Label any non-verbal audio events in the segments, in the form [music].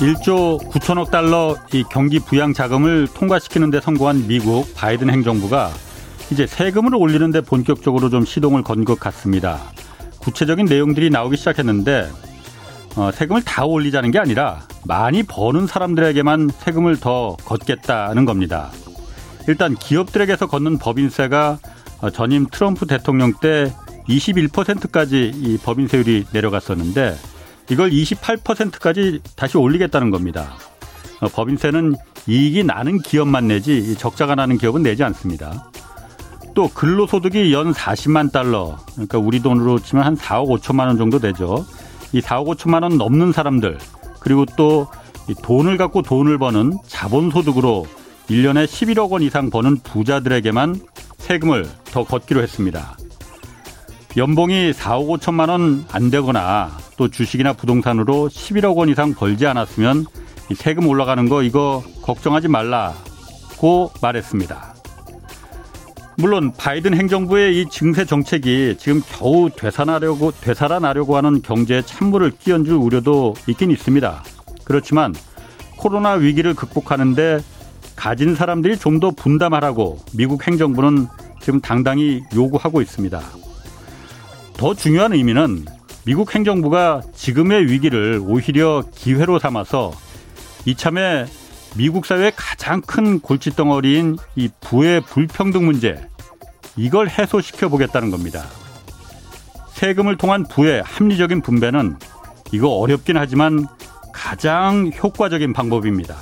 1조 9천억 달러 이 경기 부양 자금을 통과시키는 데 성공한 미국 바이든 행정부가 이제 세금을 올리는 데 본격적으로 좀 시동을 건 것 같습니다. 구체적인 내용들이 나오기 시작했는데 어, 세금을 다 올리자는 게 아니라 많이 버는 사람들에게만 세금을 더 걷겠다는 겁니다. 일단 기업들에게서 걷는 법인세가 어, 전임 트럼프 대통령 때 21%까지 이 법인세율이 내려갔었는데 이걸 28%까지 다시 올리겠다는 겁니다. 어, 법인세는 이익이 나는 기업만 내지 적자가 나는 기업은 내지 않습니다. 또 근로소득이 연 40만 달러, 그러니까 우리 돈으로 치면 한 4억 5천만 원 정도 되죠. 이 4억 5천만 원 넘는 사람들, 그리고 또 돈을 갖고 돈을 버는 자본소득으로 1년에 11억 원 이상 버는 부자들에게만 세금을 더 걷기로 했습니다. 연봉이 4억 5천만 원 안 되거나 또 주식이나 부동산으로 11억 원 이상 벌지 않았으면 세금 올라가는 거 이거 걱정하지 말라고 말했습니다. 물론 바이든 행정부의 이 증세 정책이 지금 겨우 되살아나려고 되살아나려고 하는 경제에 찬물을 끼얹을 우려도 있긴 있습니다. 그렇지만 코로나 위기를 극복하는데 가진 사람들이 좀 더 분담하라고 미국 행정부는 지금 당당히 요구하고 있습니다. 더 중요한 의미는 미국 행정부가 지금의 위기를 오히려 기회로 삼아서 이참에 미국 사회의 가장 큰 골칫덩어리인 이 부의 불평등 문제 이걸 해소시켜 보겠다는 겁니다. 세금을 통한 부의 합리적인 분배는 이거 어렵긴 하지만 가장 효과적인 방법입니다.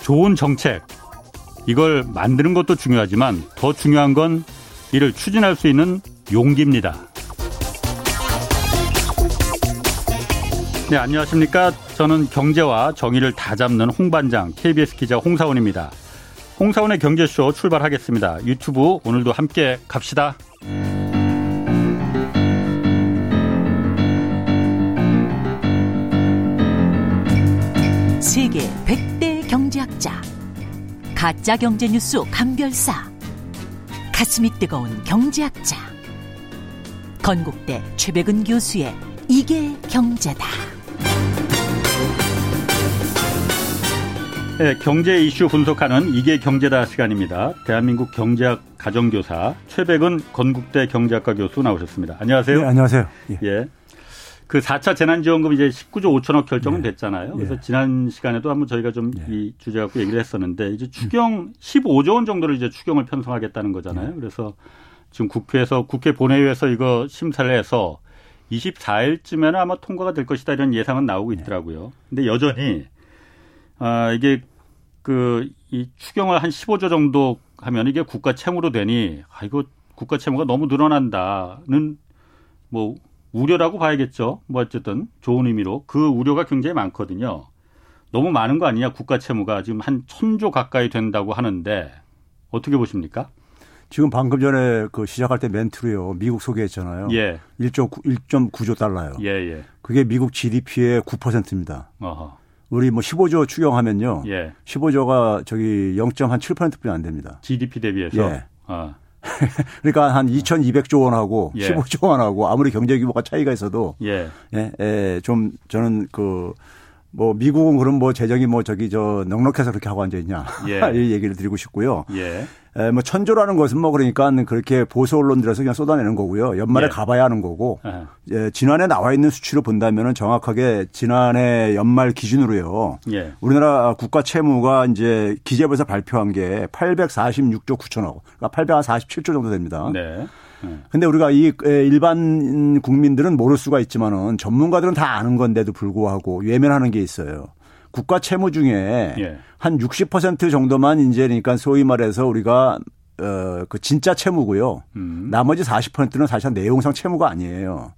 좋은 정책 이걸 만드는 것도 중요하지만 더 중요한 건 이를 추진할 수 있는 용기입니다. 네, 안녕하십니까. 저는 경제와 정의를 다 잡는 홍반장 KBS 기자 홍사원입니다. 홍사원의 경제쇼 출발하겠습니다. 유튜브 오늘도 함께 갑시다. 세계 100대 경제학자 가짜 경제 뉴스 감별사 가슴이 뜨거운 경제학자 건국대 최백은 교수의 이게 경제다. 네, 경제 이슈 분석하는 이게 경제다 시간입니다. 대한민국 경제학 가정교사 최백은 건국대 경제학과 교수 나오셨습니다. 안녕하세요. 네, 안녕하세요. 예. 예. 그 4차 재난지원금 이제 19조 5천억 결정은 네. 됐잖아요. 그래서 예. 지난 시간에도 한번 저희가 좀이 예. 주제 갖고 얘기를 했었는데 이제 추경 15조 원 정도를 이제 추경을 편성하겠다는 거잖아요. 예. 그래서 지금 국회에서 국회 본회의에서 이거 심사를 해서 24일쯤에는 아마 통과가 될 것이다 이런 예상은 나오고 있더라고요. 근데 여전히 아 이게 그 이 추경을 한 15조 정도 하면 이게 국가 채무로 되니 아 이거 국가 채무가 너무 늘어난다는 뭐 우려라고 봐야겠죠. 뭐 어쨌든 좋은 의미로 그 우려가 굉장히 많거든요. 너무 많은 거 아니냐 국가 채무가 지금 한 천조 가까이 된다고 하는데 어떻게 보십니까? 지금 방금 전에 그 시작할 때 멘트로요. 미국 소개했잖아요. 예. 1.9조 달러요. 예, 예. 그게 미국 GDP의 9%입니다. 어허. 우리 뭐 15조 추경하면요. 예. 15조가 저기 0.7%뿐이 안 됩니다. GDP 대비해서. 예. 어. [laughs] 그러니까 한 2,200조 원하고 예. 15조 원하고 아무리 경제 규모가 차이가 있어도 예. 예, 예, 좀 저는 그 뭐 미국은 그럼 뭐 재정이 뭐 저기 저 넉넉해서 그렇게 하고 앉아 있냐 예. [laughs] 이 얘기를 드리고 싶고요. 예. 에, 뭐 천조라는 것은 뭐 그러니까 그렇게 보수 언론들에서 그냥 쏟아내는 거고요. 연말에 예. 가봐야 하는 거고. 예, 지난해 나와 있는 수치로 본다면은 정확하게 지난해 연말 기준으로요. 예. 우리나라 국가 채무가 이제 기재부에서 발표한 게 846조 9천억, 그러니까 847조 정도 됩니다. 네. 근데 우리가 이 일반 국민들은 모를 수가 있지만은 전문가들은 다 아는 건데도 불구하고 외면하는 게 있어요. 국가 채무 중에 예. 한 60% 정도만 이제 그러니까 소위 말해서 우리가 어 그 진짜 채무고요. 음. 나머지 40%는 사실 내용상 채무가 아니에요.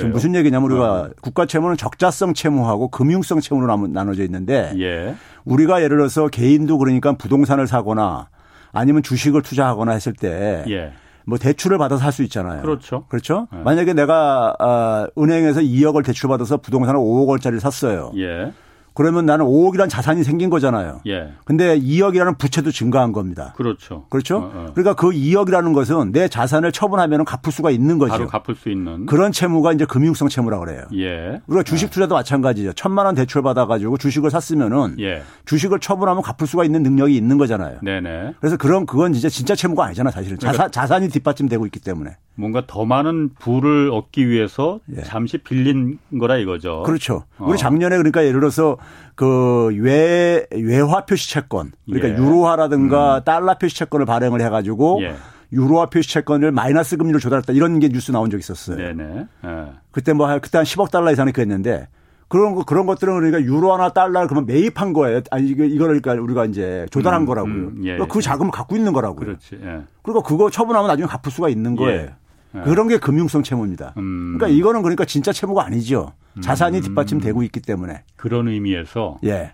좀 무슨 얘기냐면 우리가 어. 국가 채무는 적자성 채무하고 금융성 채무로 나눠져 있는데 예. 우리가 예를 들어서 개인도 그러니까 부동산을 사거나 아니면 주식을 투자하거나 했을 때 예. 뭐 대출을 받아서 할 수 있잖아요. 그렇죠. 그렇죠. 네. 만약에 내가 아, 은행에서 2억을 대출받아서 부동산을 5억 원짜리를 샀어요. 예. 그러면 나는 5억이라는 자산이 생긴 거잖아요. 예. 근데 2억이라는 부채도 증가한 겁니다. 그렇죠. 그렇죠? 어, 어. 그러니까 그 2억이라는 것은 내 자산을 처분하면 갚을 수가 있는 거죠. 바로 갚을 수 있는 그런 채무가 이제 금융성 채무라 그래요. 예. 우리가 주식 투자도 마찬가지죠. 천만 원 대출 받아 가지고 주식을 샀으면은 예. 주식을 처분하면 갚을 수가 있는 능력이 있는 거잖아요. 네네. 그래서 그런 그건 이제 진짜 채무가 아니잖아, 사실은. 그러니까 자산, 자산 이 뒷받침되고 있기 때문에. 뭔가 더 많은 부를 얻기 위해서 예. 잠시 빌린 거라 이거죠. 그렇죠. 어. 우리 작년에 그러니까 예를 들어서 그 외, 외화 표시 채권 그러니까 예. 유로화라든가 음. 달러 표시 채권을 발행을 해 가지고 예. 유로화 표시 채권을 마이너스 금리로 조달했다 이런 게 뉴스 나온 적 있었어요. 네네. 예. 그때 뭐 그때 한 10억 달러 이상이 그랬는데 그런 거 그런 것들은 그러니까 유로나 달러를 그러면 매입한 거예요. 아니 이거 이거를 그러니까 우리가 이제 조달한 음, 거라고요. 음, 예, 그러니까 그 자금을 갖고 있는 거라고요. 그렇지. 예. 그리고 그거 처분하면 나중에 갚을 수가 있는 거예요. 예. 예. 그런 게 금융성 채무입니다. 음. 그러니까 이거는 그러니까 진짜 채무가 아니죠. 자산이 음. 뒷받침되고 있기 때문에. 그런 의미에서 예.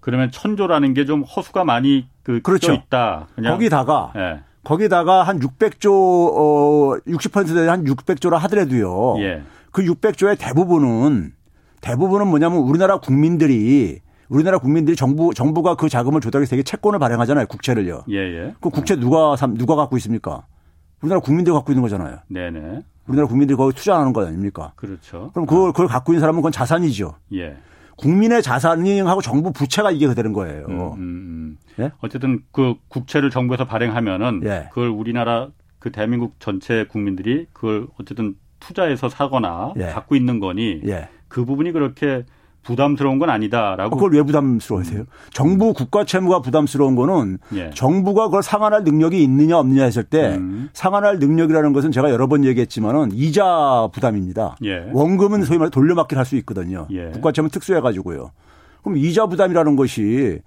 그러면 천조라는 게 좀 허수가 많이 그 그렇죠. 있다. 그냥. 거기다가 예. 거기다가 한 600조 어 60%에 한 600조라 하더라도요. 예. 그 600조의 대부분은 대부분은 뭐냐면 우리나라 국민들이 우리나라 국민들이 정부 정부가 그 자금을 조달해서 되게 채권을 발행하잖아요. 국채를요. 예, 예. 그 국채 누가 누가 갖고 있습니까? 우리나라 국민들이 갖고 있는 거잖아요. 네네. 우리나라 국민들이 거기 투자하는 거 아닙니까? 그렇죠. 그럼 그걸, 그걸 갖고 있는 사람은 그건 자산이죠. 예. 국민의 자산하고 정부 부채가 이게 되는 거예요. 음, 음, 음. 예? 어쨌든 그 국채를 정부에서 발행하면은 예. 그걸 우리나라 그 대한민국 전체 국민들이 그걸 어쨌든 투자해서 사거나 예. 갖고 있는 거니 예. 그 부분이 그렇게 부담스러운 건 아니다라고. 그걸 왜 부담스러워하세요? 음. 정부 국가 채무가 부담스러운 거는 예. 정부가 그걸 상환할 능력이 있느냐 없느냐 했을 때 음. 상환할 능력이라는 것은 제가 여러 번 얘기했지만은 이자 부담입니다. 예. 원금은 소위 말해 돌려막기를 할 수 있거든요. 예. 국가 채무 특수해 가지고요. 그럼 이자 부담이라는 것이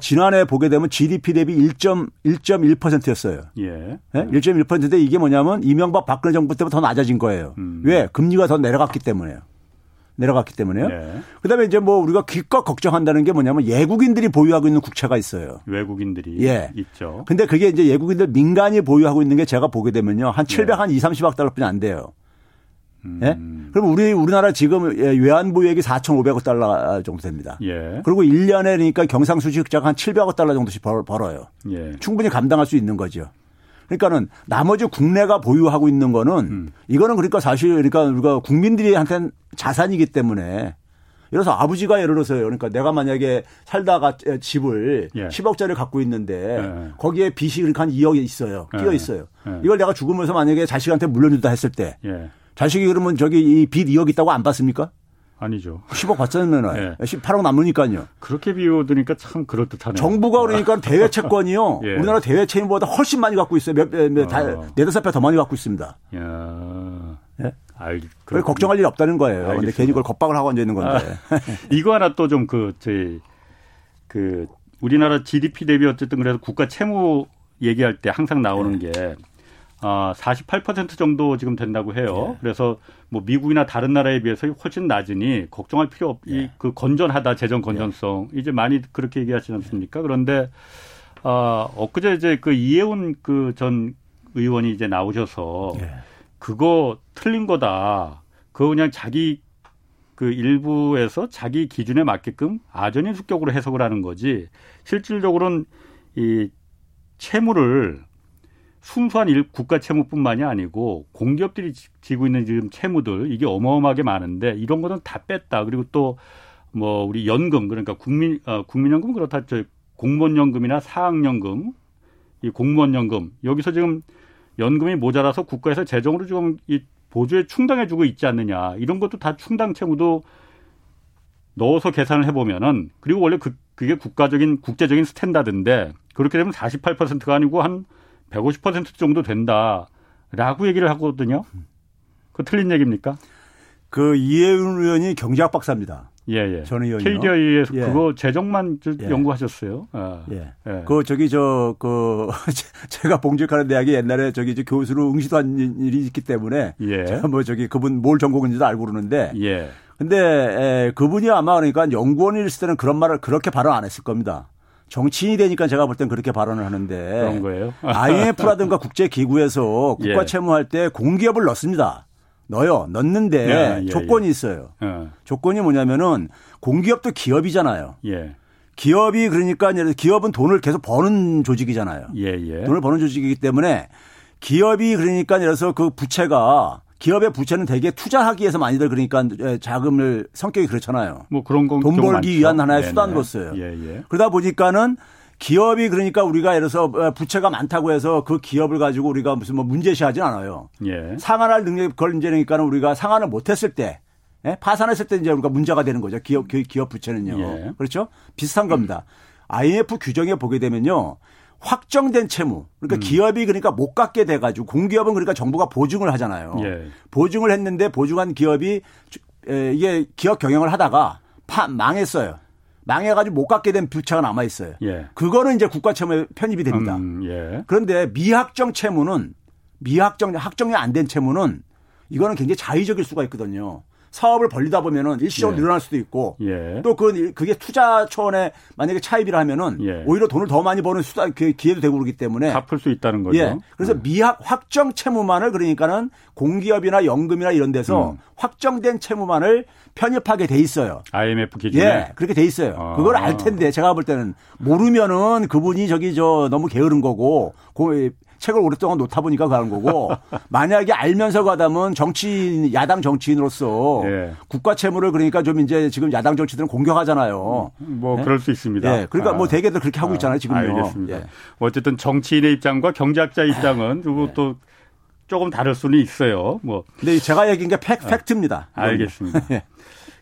지난해 보게 되면 GDP 대비 1.1.1%였어요. 예. 네? 1.1%인데 이게 뭐냐면 이명박 박근혜 정부 때부터 더 낮아진 거예요. 음. 왜? 금리가 더 내려갔기 때문에요. 내려갔기 때문에요. 네. 그다음에 이제 뭐 우리가 기껏 걱정한다는 게 뭐냐면 예국인들이 보유하고 있는 국채가 있어요. 외국인들이 예. 있죠. 근데 그게 이제 예국인들 민간이 보유하고 있는 게 제가 보게 되면요. 한 700, 네. 한 2, 30억 달러뿐이 안 돼요. 음. 예? 그럼 우리 우리나라 지금 예, 외환 보유액이 4,500억 달러 정도 됩니다. 예. 그리고 1년에 그러니까 경상수지 흑자가 한 700억 달러 정도씩 벌, 벌어요. 예. 충분히 감당할 수 있는 거죠. 그러니까는 나머지 국내가 보유하고 있는 거는 음. 이거는 그러니까 사실 그러니까 우리가 국민들이한테는 자산이기 때문에 예를 들어서 아버지가 예를 들어서요. 그러니까 내가 만약에 살다가 집을 예. 10억짜리 갖고 있는데 예. 거기에 빚이 그러니까 한 2억이 있어요. 끼어 예. 있어요. 예. 이걸 내가 죽으면서 만약에 자식한테 물려준다 했을 때 예. 자식이 그러면 저기 이 빚 2억 있다고 안 받습니까? 아니죠. 10억 받잖아요. [laughs] 네. 18억 남으니까요. 그렇게 비워두니까 참 그럴듯하네요. 정부가 그러니까 [laughs] 대외 채권이요. 예. 우리나라 대외 채무보다 훨씬 많이 갖고 있어요. 몇, 몇, 몇, 어. 네다섯 배 더 많이 갖고 있습니다. 야. 예? 알, 그 걱정할 일이 없다는 거예요. 근데 괜히 그걸 겁박을 하고 앉아 있는 건데. 아, 이거 하나 또 좀 그, 저희, 그, 우리나라 GDP 대비 어쨌든 그래서 국가 채무 얘기할 때 항상 나오는 네. 게 아, 48% 정도 지금 된다고 해요. 예. 그래서 뭐 미국이나 다른 나라에 비해서 훨씬 낮으니 걱정할 필요 없, 예. 그 건전하다, 재정 건전성. 예. 이제 많이 그렇게 얘기하시지 않습니까? 그런데, 아, 엊그제 이제 그 이해운 그전 의원이 이제 나오셔서 예. 그거 틀린 거다. 그거 그냥 자기 그 일부에서 자기 기준에 맞게끔 아전인 수격으로 해석을 하는 거지 실질적으로는 이 채무를 순수한 일, 국가 채무뿐만이 아니고 공기업들이 지고 있는 지금 채무들 이게 어마어마하게 많은데 이런 거는 다 뺐다. 그리고 또 뭐 우리 연금 그러니까 국민 어, 국민연금 그렇다. 저 공무원 연금이나 사학연금 이 공무원 연금. 여기서 지금 연금이 모자라서 국가에서 재정으로 지금 이 보조에 충당해주고 있지 않느냐. 이런 것도 다 충당 채무도 넣어서 계산을 해보면은 그리고 원래 그 그게 국가적인 국제적인 스탠다드인데 그렇게 되면 48%가 아니고 한 150% 정도 된다라고 얘기를 하거든요. 그 틀린 얘기입니까? 그 이해운 의원이 경제학 박사입니다. 예, 예. 전 의원이요. KDI에서 예. 그거 재정만 예. 연구하셨어요. 아, 예. 예. 그 저기 저 그 [laughs] 제가 봉직하는 대학이 옛날에 저기 저 교수로 응시도 한 일이 있기 때문에 예. 제가 뭐 저기 그분 뭘 전공인지도 알고 그러는데 예. 근데 에, 그분이 아마 그러니까 연구원일 때는 그런 말을 그렇게 발언 안 했을 겁니다. 정치인이 되니까 제가 볼 땐 그렇게 발언을 하는데 그런 거예요. [laughs] IMF라든가 국제 기구에서 국가 예. 채무할 때 공기업을 넣습니다. 넣어요. 넣는데 예, 예, 조건이 예. 있어요. 예. 조건이 뭐냐면은 공기업도 기업이잖아요. 예. 기업이 그러니까 기업은 돈을 계속 버는 조직이잖아요. 예, 예. 돈을 버는 조직이기 때문에 기업이 그러니까 예를 들어서 그 부채가 기업의 부채는 대개 투자하기 위해서 많이들 그러니까 자금을 성격이 그렇잖아요. 뭐 그런 돈 벌기 많죠. 위한 하나의 네네. 수단으로서요. 예, 예. 그러다 보니까는 기업이 그러니까 우리가 예를 들어서 부채가 많다고 해서 그 기업을 가지고 우리가 무슨 뭐 문제시하진 않아요. 예. 상환할 능력이 그걸 이제니까는 우리가 상환을 못했을 때 예? 파산했을 때 이제 우리가 문제가 되는 거죠. 기업 기업 부채는요. 예. 그렇죠? 비슷한 겁니다. IMF 규정에 보게 되면요. 확정된 채무. 그러니까 음. 기업이 그러니까 못 갖게 돼 가지고 공기업은 그러니까 정부가 보증을 하잖아요. 예. 보증을 했는데 보증한 기업이 이게 기업 경영을 하다가 파 망했어요. 망해가지고 못 갖게 된 부채가 남아 있어요. 예. 그거는 이제 국가 채무에 편입이 됩니다. 음, 예. 그런데 미확정 채무는 미확정 확정이 안 된 채무는 이거는 굉장히 자의적일 수가 있거든요. 사업을 벌리다 보면은 일시적으로 예. 늘어날 수도 있고 예. 또 그, 그게 투자 초원에 만약에 차입이라 하면은 예. 오히려 돈을 더 많이 버는 수단 그 기회도 되고 그러기 때문에 갚을 수 있다는 거죠. 예. 그래서 음. 미확 확정 채무만을 그러니까는 공기업이나 연금이나 이런 데서 음. 확정된 채무만을 편입하게 돼 있어요. IMF 기준에 예, 그렇게 돼 있어요. 아. 그걸 알 텐데 제가 볼 때는 모르면은 그분이 저기 저 너무 게으른 거고 책을 오랫동안 놓다 보니까 가는 거고 [laughs] 만약에 알면서 가다면 정치인 야당 정치인으로서 예. 국가 채무를 그러니까 좀 이제 지금 야당 정치들은 공격하잖아요. 뭐 네? 그럴 수 있습니다. 예. 그러니까 뭐 아. 뭐 대개들 그렇게 하고 있잖아요 지금요. 알겠습니다. 예. 어쨌든 정치인의 입장과 경제학자 입장은 그리고 또 조금 다를 수는 있어요. 뭐. 근데 제가 얘기한 게 팩, 팩트입니다. 알겠습니다. 예.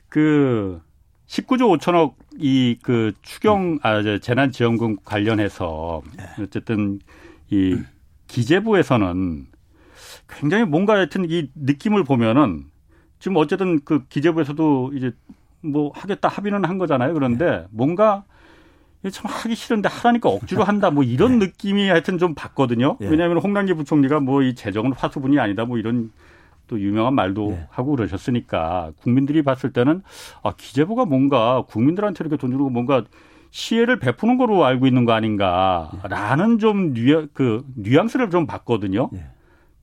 그 19조 5천억 이 그 추경 아 재난 지원금 관련해서 어쨌든 이 기재부에서는 굉장히 뭔가 하여튼 이 느낌을 보면은 지금 어쨌든 그 기재부에서도 이제 뭐 하겠다 합의는 한 거잖아요. 그런데 뭔가 참 하기 싫은데 하라니까 억지로 한다 뭐 이런 네. 느낌이 하여튼 좀 봤거든요. 예. 왜냐하면 홍남기 부총리가 뭐 이 재정은 화수분이 아니다 뭐 이런 또 유명한 말도 예. 하고 그러셨으니까 국민들이 봤을 때는 아 기재부가 뭔가 국민들한테 이렇게 돈 주고 뭔가 시혜를 베푸는 거로 알고 있는 거 아닌가라는 좀 뉘, 그 뉘앙스를 좀 봤거든요. 예.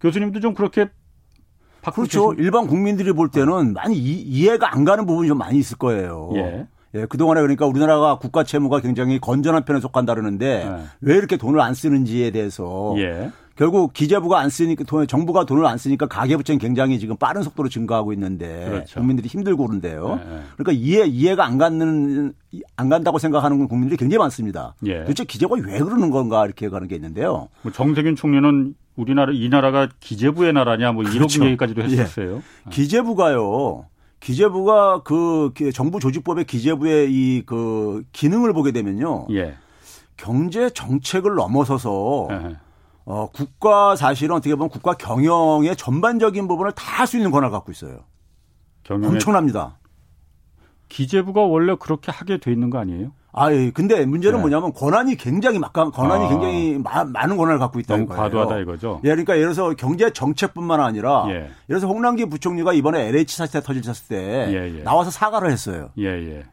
교수님도 좀 그렇게 그렇죠. 계신... 일반 국민들이 볼 때는 많이 이, 해가안 가는 부분이 좀 많이 있을 거예요. 예. 예, 그동안에 그러니까 우리나라가 국가 채무가 굉장히 건전한 편에 속한다 그러는데 예. 왜 이렇게 돈을 안 쓰는지에 대해서 예. 결국 기재부가 안 쓰니까 정부가 돈을 안 쓰니까 가계부채는 굉장히 지금 빠른 속도로 증가하고 있는데 그렇죠. 국민들이 힘들고 그런데요. 네, 네. 그러니까 이해 이해가 안 가는 안 간다고 생각하는 국민들이 굉장히 많습니다. 예. 도대체 기재부가 왜 그러는 건가 이렇게 가는 게 있는데요. 뭐 정세균 총리는 우리나라 이 나라가 기재부의 나라냐 뭐 이런 그렇죠. 얘기까지도 예. 했었어요. 예. 기재부가요. 기재부가 그 정부 조직법의 기재부의 이 그 기능을 보게 되면요. 예. 경제 정책을 넘어서서 예. 어, 국가 사실은 어떻게 보면 국가 경영의 전반적인 부분을 다 할 수 있는 권한을 갖고 있어요. 엄청납니다. 기재부가 원래 그렇게 하게 돼 있는 거 아니에요? 아, 예. 근데 문제는 네. 뭐냐면 권한이 굉장히 막강, 권한이 아. 굉장히 마, 많은 권한을 갖고 있다는 거예요. 과도하다 이거죠. 예, 그러니까 예를 들어서 경제 정책뿐만 아니라 예. 예를 들어서 홍남기 부총리가 이번에 LH 사태 터졌을 때 예, 예. 나와서 사과를 했어요. 예, 예.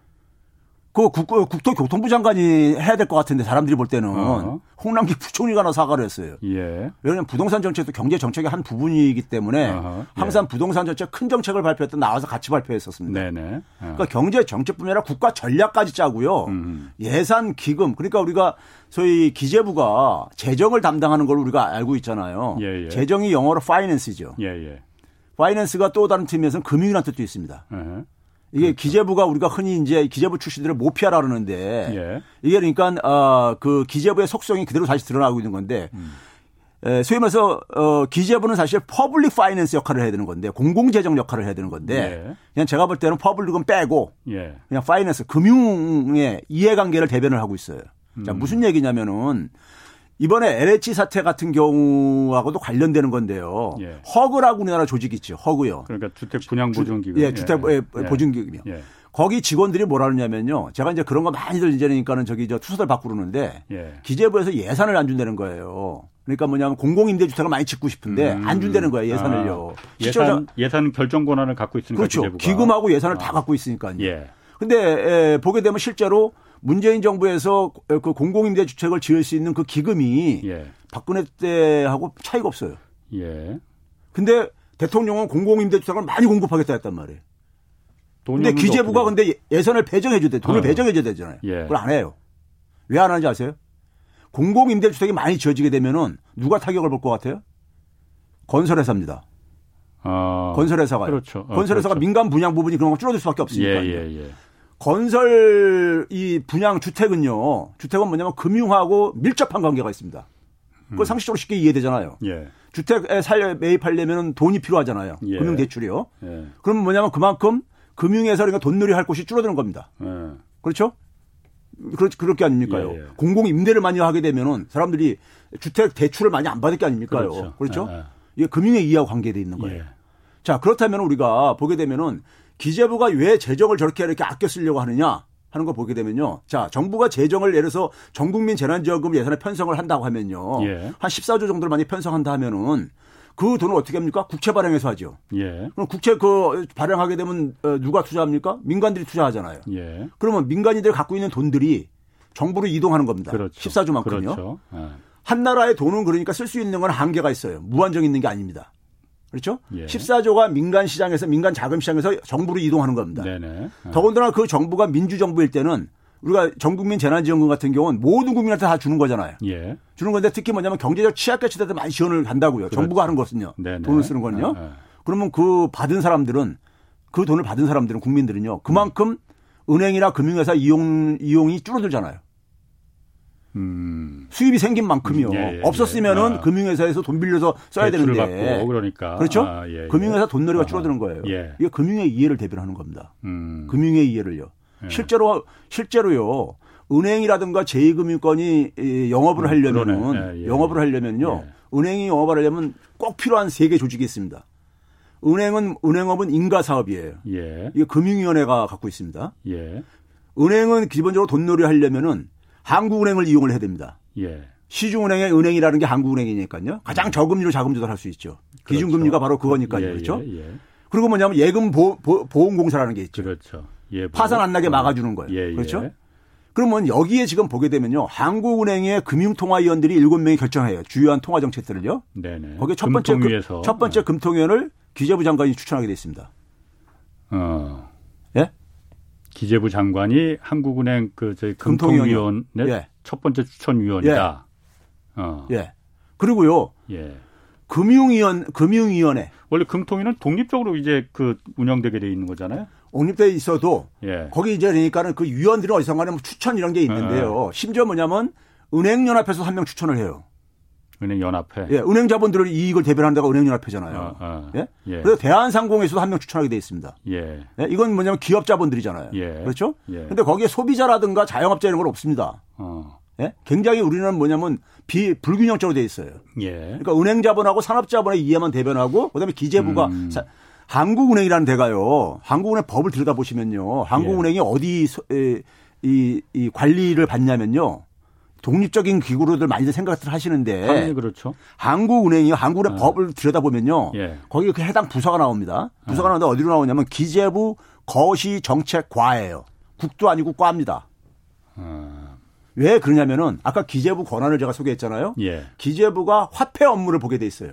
그 국, 국토교통부 장관이 해야 될 것 같은데 사람들이 볼 때는 어. 홍남기 부총리가 나 사과를 했어요. 예. 왜냐하면 부동산 정책도 경제 정책의 한 부분이기 때문에 어허. 예. 항상 부동산 정책 큰 정책을 발표할 때 나와서 같이 발표했었습니다. 네네. 어. 그러니까 경제 정책뿐만 아니라 국가 전략까지 짜고요. 음. 예산 기금 그러니까 우리가 소위 기재부가 재정을 담당하는 걸 우리가 알고 있잖아요. 예예. 예. 재정이 영어로 파이낸스죠. 예예. 파이낸스가 또 다른 팀에서는 금융이라는 뜻도 있습니다. 어허. 이게 그렇죠. 기재부가 우리가 흔히 이제 기재부 출신들을 모피아라 그러는데 예. 이게 그러니까 어그 기재부의 속성이 그대로 다시 드러나고 있는 건데 음. 에, 소위 말해서 어 기재부는 사실 public finance 역할을 해야 되는 건데 공공재정 역할을 해야 되는 건데 예. 그냥 제가 볼 때는 public은 빼고 예. 그냥 finance 금융의 이해관계를 대변을 하고 있어요. 음. 자 무슨 얘기냐면은 이번에 LH 사태 같은 경우하고도 관련되는 건데요. 예. HUG라고 우리나라 조직이 있죠. HUG요. 그러니까 주택 분양 보증 기금. 예, 주택 예. 예. 보증 기금이요. 예. 거기 직원들이 뭐라 그러냐면요. 제가 이제 그런 거 많이들 이제니까는 저기 저 투서들 바꾸는데 예. 기재부에서 예산을 안 준다는 거예요. 그러니까 뭐냐면 공공임대주택을 많이 짓고 싶은데 음. 안 준다는 거예요 예산을요. 아, 예산 예산 결정 권한을 갖고 있으니까 그렇죠. 기재부가. 기금하고 예산을 아. 다 갖고 있으니까요. 예. 근데 에, 보게 되면 실제로 문재인 정부에서 그 공공임대 주택을 지을 수 있는 그 기금이 예. 박근혜 때하고 차이가 없어요. 예. 근데 대통령은 공공임대 주택을 많이 공급하겠다 했단 말이에요. 근데 기재부가 근데 예산을 배정해 줘야 돼. 돈을 어. 배정해 줘야 되잖아요. 예. 그걸 안 해요. 왜 안 하는지 아세요? 공공임대 주택이 많이 지어지게 되면은 누가 타격을 볼 것 같아요? 건설회사입니다. 어. 건설회사가 그렇죠. 어, 건설회사가 그렇죠. 민간 분양 부분이 그런 거 줄어들 수밖에 없으니까. 예, 예, 예. 건설 이 분양 주택은요. 주택은 뭐냐면 금융하고 밀접한 관계가 있습니다. 그걸 음. 상식적으로 쉽게 이해되잖아요. 예. 주택에 살려 매입하려면 돈이 필요하잖아요. 예. 금융 대출이요. 예. 그럼 뭐냐면 그만큼 금융에서 그러니까 돈놀이 할 곳이 줄어드는 겁니다. 예. 그렇죠? 그렇 그럴 게 아닙니까요? 예, 예. 공공 임대를 많이 하게 되면은 사람들이 주택 대출을 많이 안 받을 게 아닙니까요? 그렇죠. 그렇죠? 예, 예. 이게 금융의 이해와 관계돼 있는 거예요. 자 그렇다면 우리가 보게 되면은 기재부가 왜 재정을 저렇게 이렇게 아껴 쓰려고 하느냐 하는 거 보게 되면요. 자, 정부가 재정을 예를 들어서 전국민 재난지원금 예산에 편성을 한다고 하면요. 예. 한 14조 정도를 많이 편성한다 하면은 그 돈을 어떻게 합니까? 국채 발행해서 하죠. 예. 그럼 국채 그 발행하게 되면 어, 누가 투자합니까? 민간들이 투자하잖아요. 예. 그러면 민간인들이 갖고 있는 돈들이 정부로 이동하는 겁니다. 그렇죠. 14조만큼요. 그렇죠. 예. 한 나라의 돈은 그러니까 쓸 수 있는 건 한계가 있어요. 무한정 있는 게 아닙니다. 그렇죠? 예. 14조가 민간 시장에서 민간 자금 시장에서 정부로 이동하는 겁니다. 네네. 예. 더군다나 그 정부가 민주 정부일 때는 우리가 전국민 재난지원금 같은 경우는 모든 국민한테 다 주는 거잖아요. 예. 주는 건데 특히 뭐냐면 경제적 취약계층한테 많이 지원을 한다고요. 그렇죠. 정부가 하는 것은요. 네네. 돈을 쓰는 거는요. 네. 그러면 그 받은 사람들은 그 돈을 받은 사람들은 국민들은요. 그만큼 은행이나 금융회사 이용 이용이 줄어들잖아요. 음. 수입이 생긴 만큼이요. 예, 예, 없었으면은 예. 아. 금융회사에서 돈 빌려서 써야 되는데. 받고 그러니까. 그렇죠? 아, 예, 예. 금융회사 돈놀이가 줄어드는 거예요. 예. 이게 금융의 이해를 대변하는 겁니다. 음. 금융의 이해를요. 실제로 실제로요. 은행이라든가 제2금융권이 영업을 음, 하려면은 영업을 하려면요. 은행이 영업을 하려면 꼭 필요한 세 개 조직이 있습니다. 은행은 은행업은 인가 사업이에요. 이게 금융위원회가 갖고 있습니다. 은행은 기본적으로 돈놀이 하려면은 한국은행을 이용을 해야 됩니다. 예. 시중은행의 은행이라는 게 한국은행이니까요. 가장 저금리로 자금 조달할 수 있죠. 그렇죠. 기준금리가 바로 그거니까요. 예, 그렇죠. 예, 예. 그리고 뭐냐면 예금 보, 보, 보험공사라는 게 있죠. 그렇죠. 예, 파산 안 나게 막아주는 거예요. 예, 예. 그렇죠. 그러면 여기에 지금 보게 되면요. 한국은행의 금융통화위원들이 일곱 명이 결정해요. 주요한 통화 정책들을요. 네네. 거기에 첫 번째 금, 첫 번째 금통위원을 기재부 장관이 추천하게 돼 있습니다. 어. 예? 기재부 장관이 한국은행 그 저희 금통위원회 예. 첫 번째 추천위원이다. 예. 어. 예. 그리고요. 예. 금융위원 금융위원회 원래 금통위는 독립적으로 이제 그 운영되게 돼 있는 거잖아요. 독립돼 있어도 예. 거기 이제 그러니까는 그 위원들은 어디선가는 뭐 추천 이런 게 있는데요. 예. 심지어 뭐냐면 은행연합에서 한 명 추천을 해요. 은행 연합회. 예, 은행 자본들을 이익을 대변하는 데가 은행 연합회잖아요. 어, 어. 예? 예. 그래서 대한상공에서도 한 명 추천하게 돼 있습니다. 예. 예. 이건 뭐냐면 기업 자본들이잖아요. 예. 그렇죠? 예. 근데 거기에 소비자라든가 자영업자 이런 건 없습니다. 어. 예? 굉장히 우리는 뭐냐면 비 불균형적으로 돼 있어요. 예. 그러니까 은행 자본하고 산업 자본의 이해만 대변하고 그다음에 기재부가 음. 사, 한국은행이라는 데가요. 한국은행 법을 들여다 보시면요. 한국은행이 예. 어디 소, 에, 이, 이 관리를 받냐면요. 독립적인 기구로들 많이들 생각을 하시는데 그렇죠. 한국은행이 한국의 네. 법을 들여다보면요. 예. 거기 그 해당 부서가 나옵니다. 부서가 네. 나오는데 어디로 나오냐면 기재부 거시정책과예요. 국도 아니고 과입니다. 아. 왜 그러냐면은 아까 기재부 권한을 제가 소개했잖아요. 예. 기재부가 화폐 업무를 보게 돼 있어요.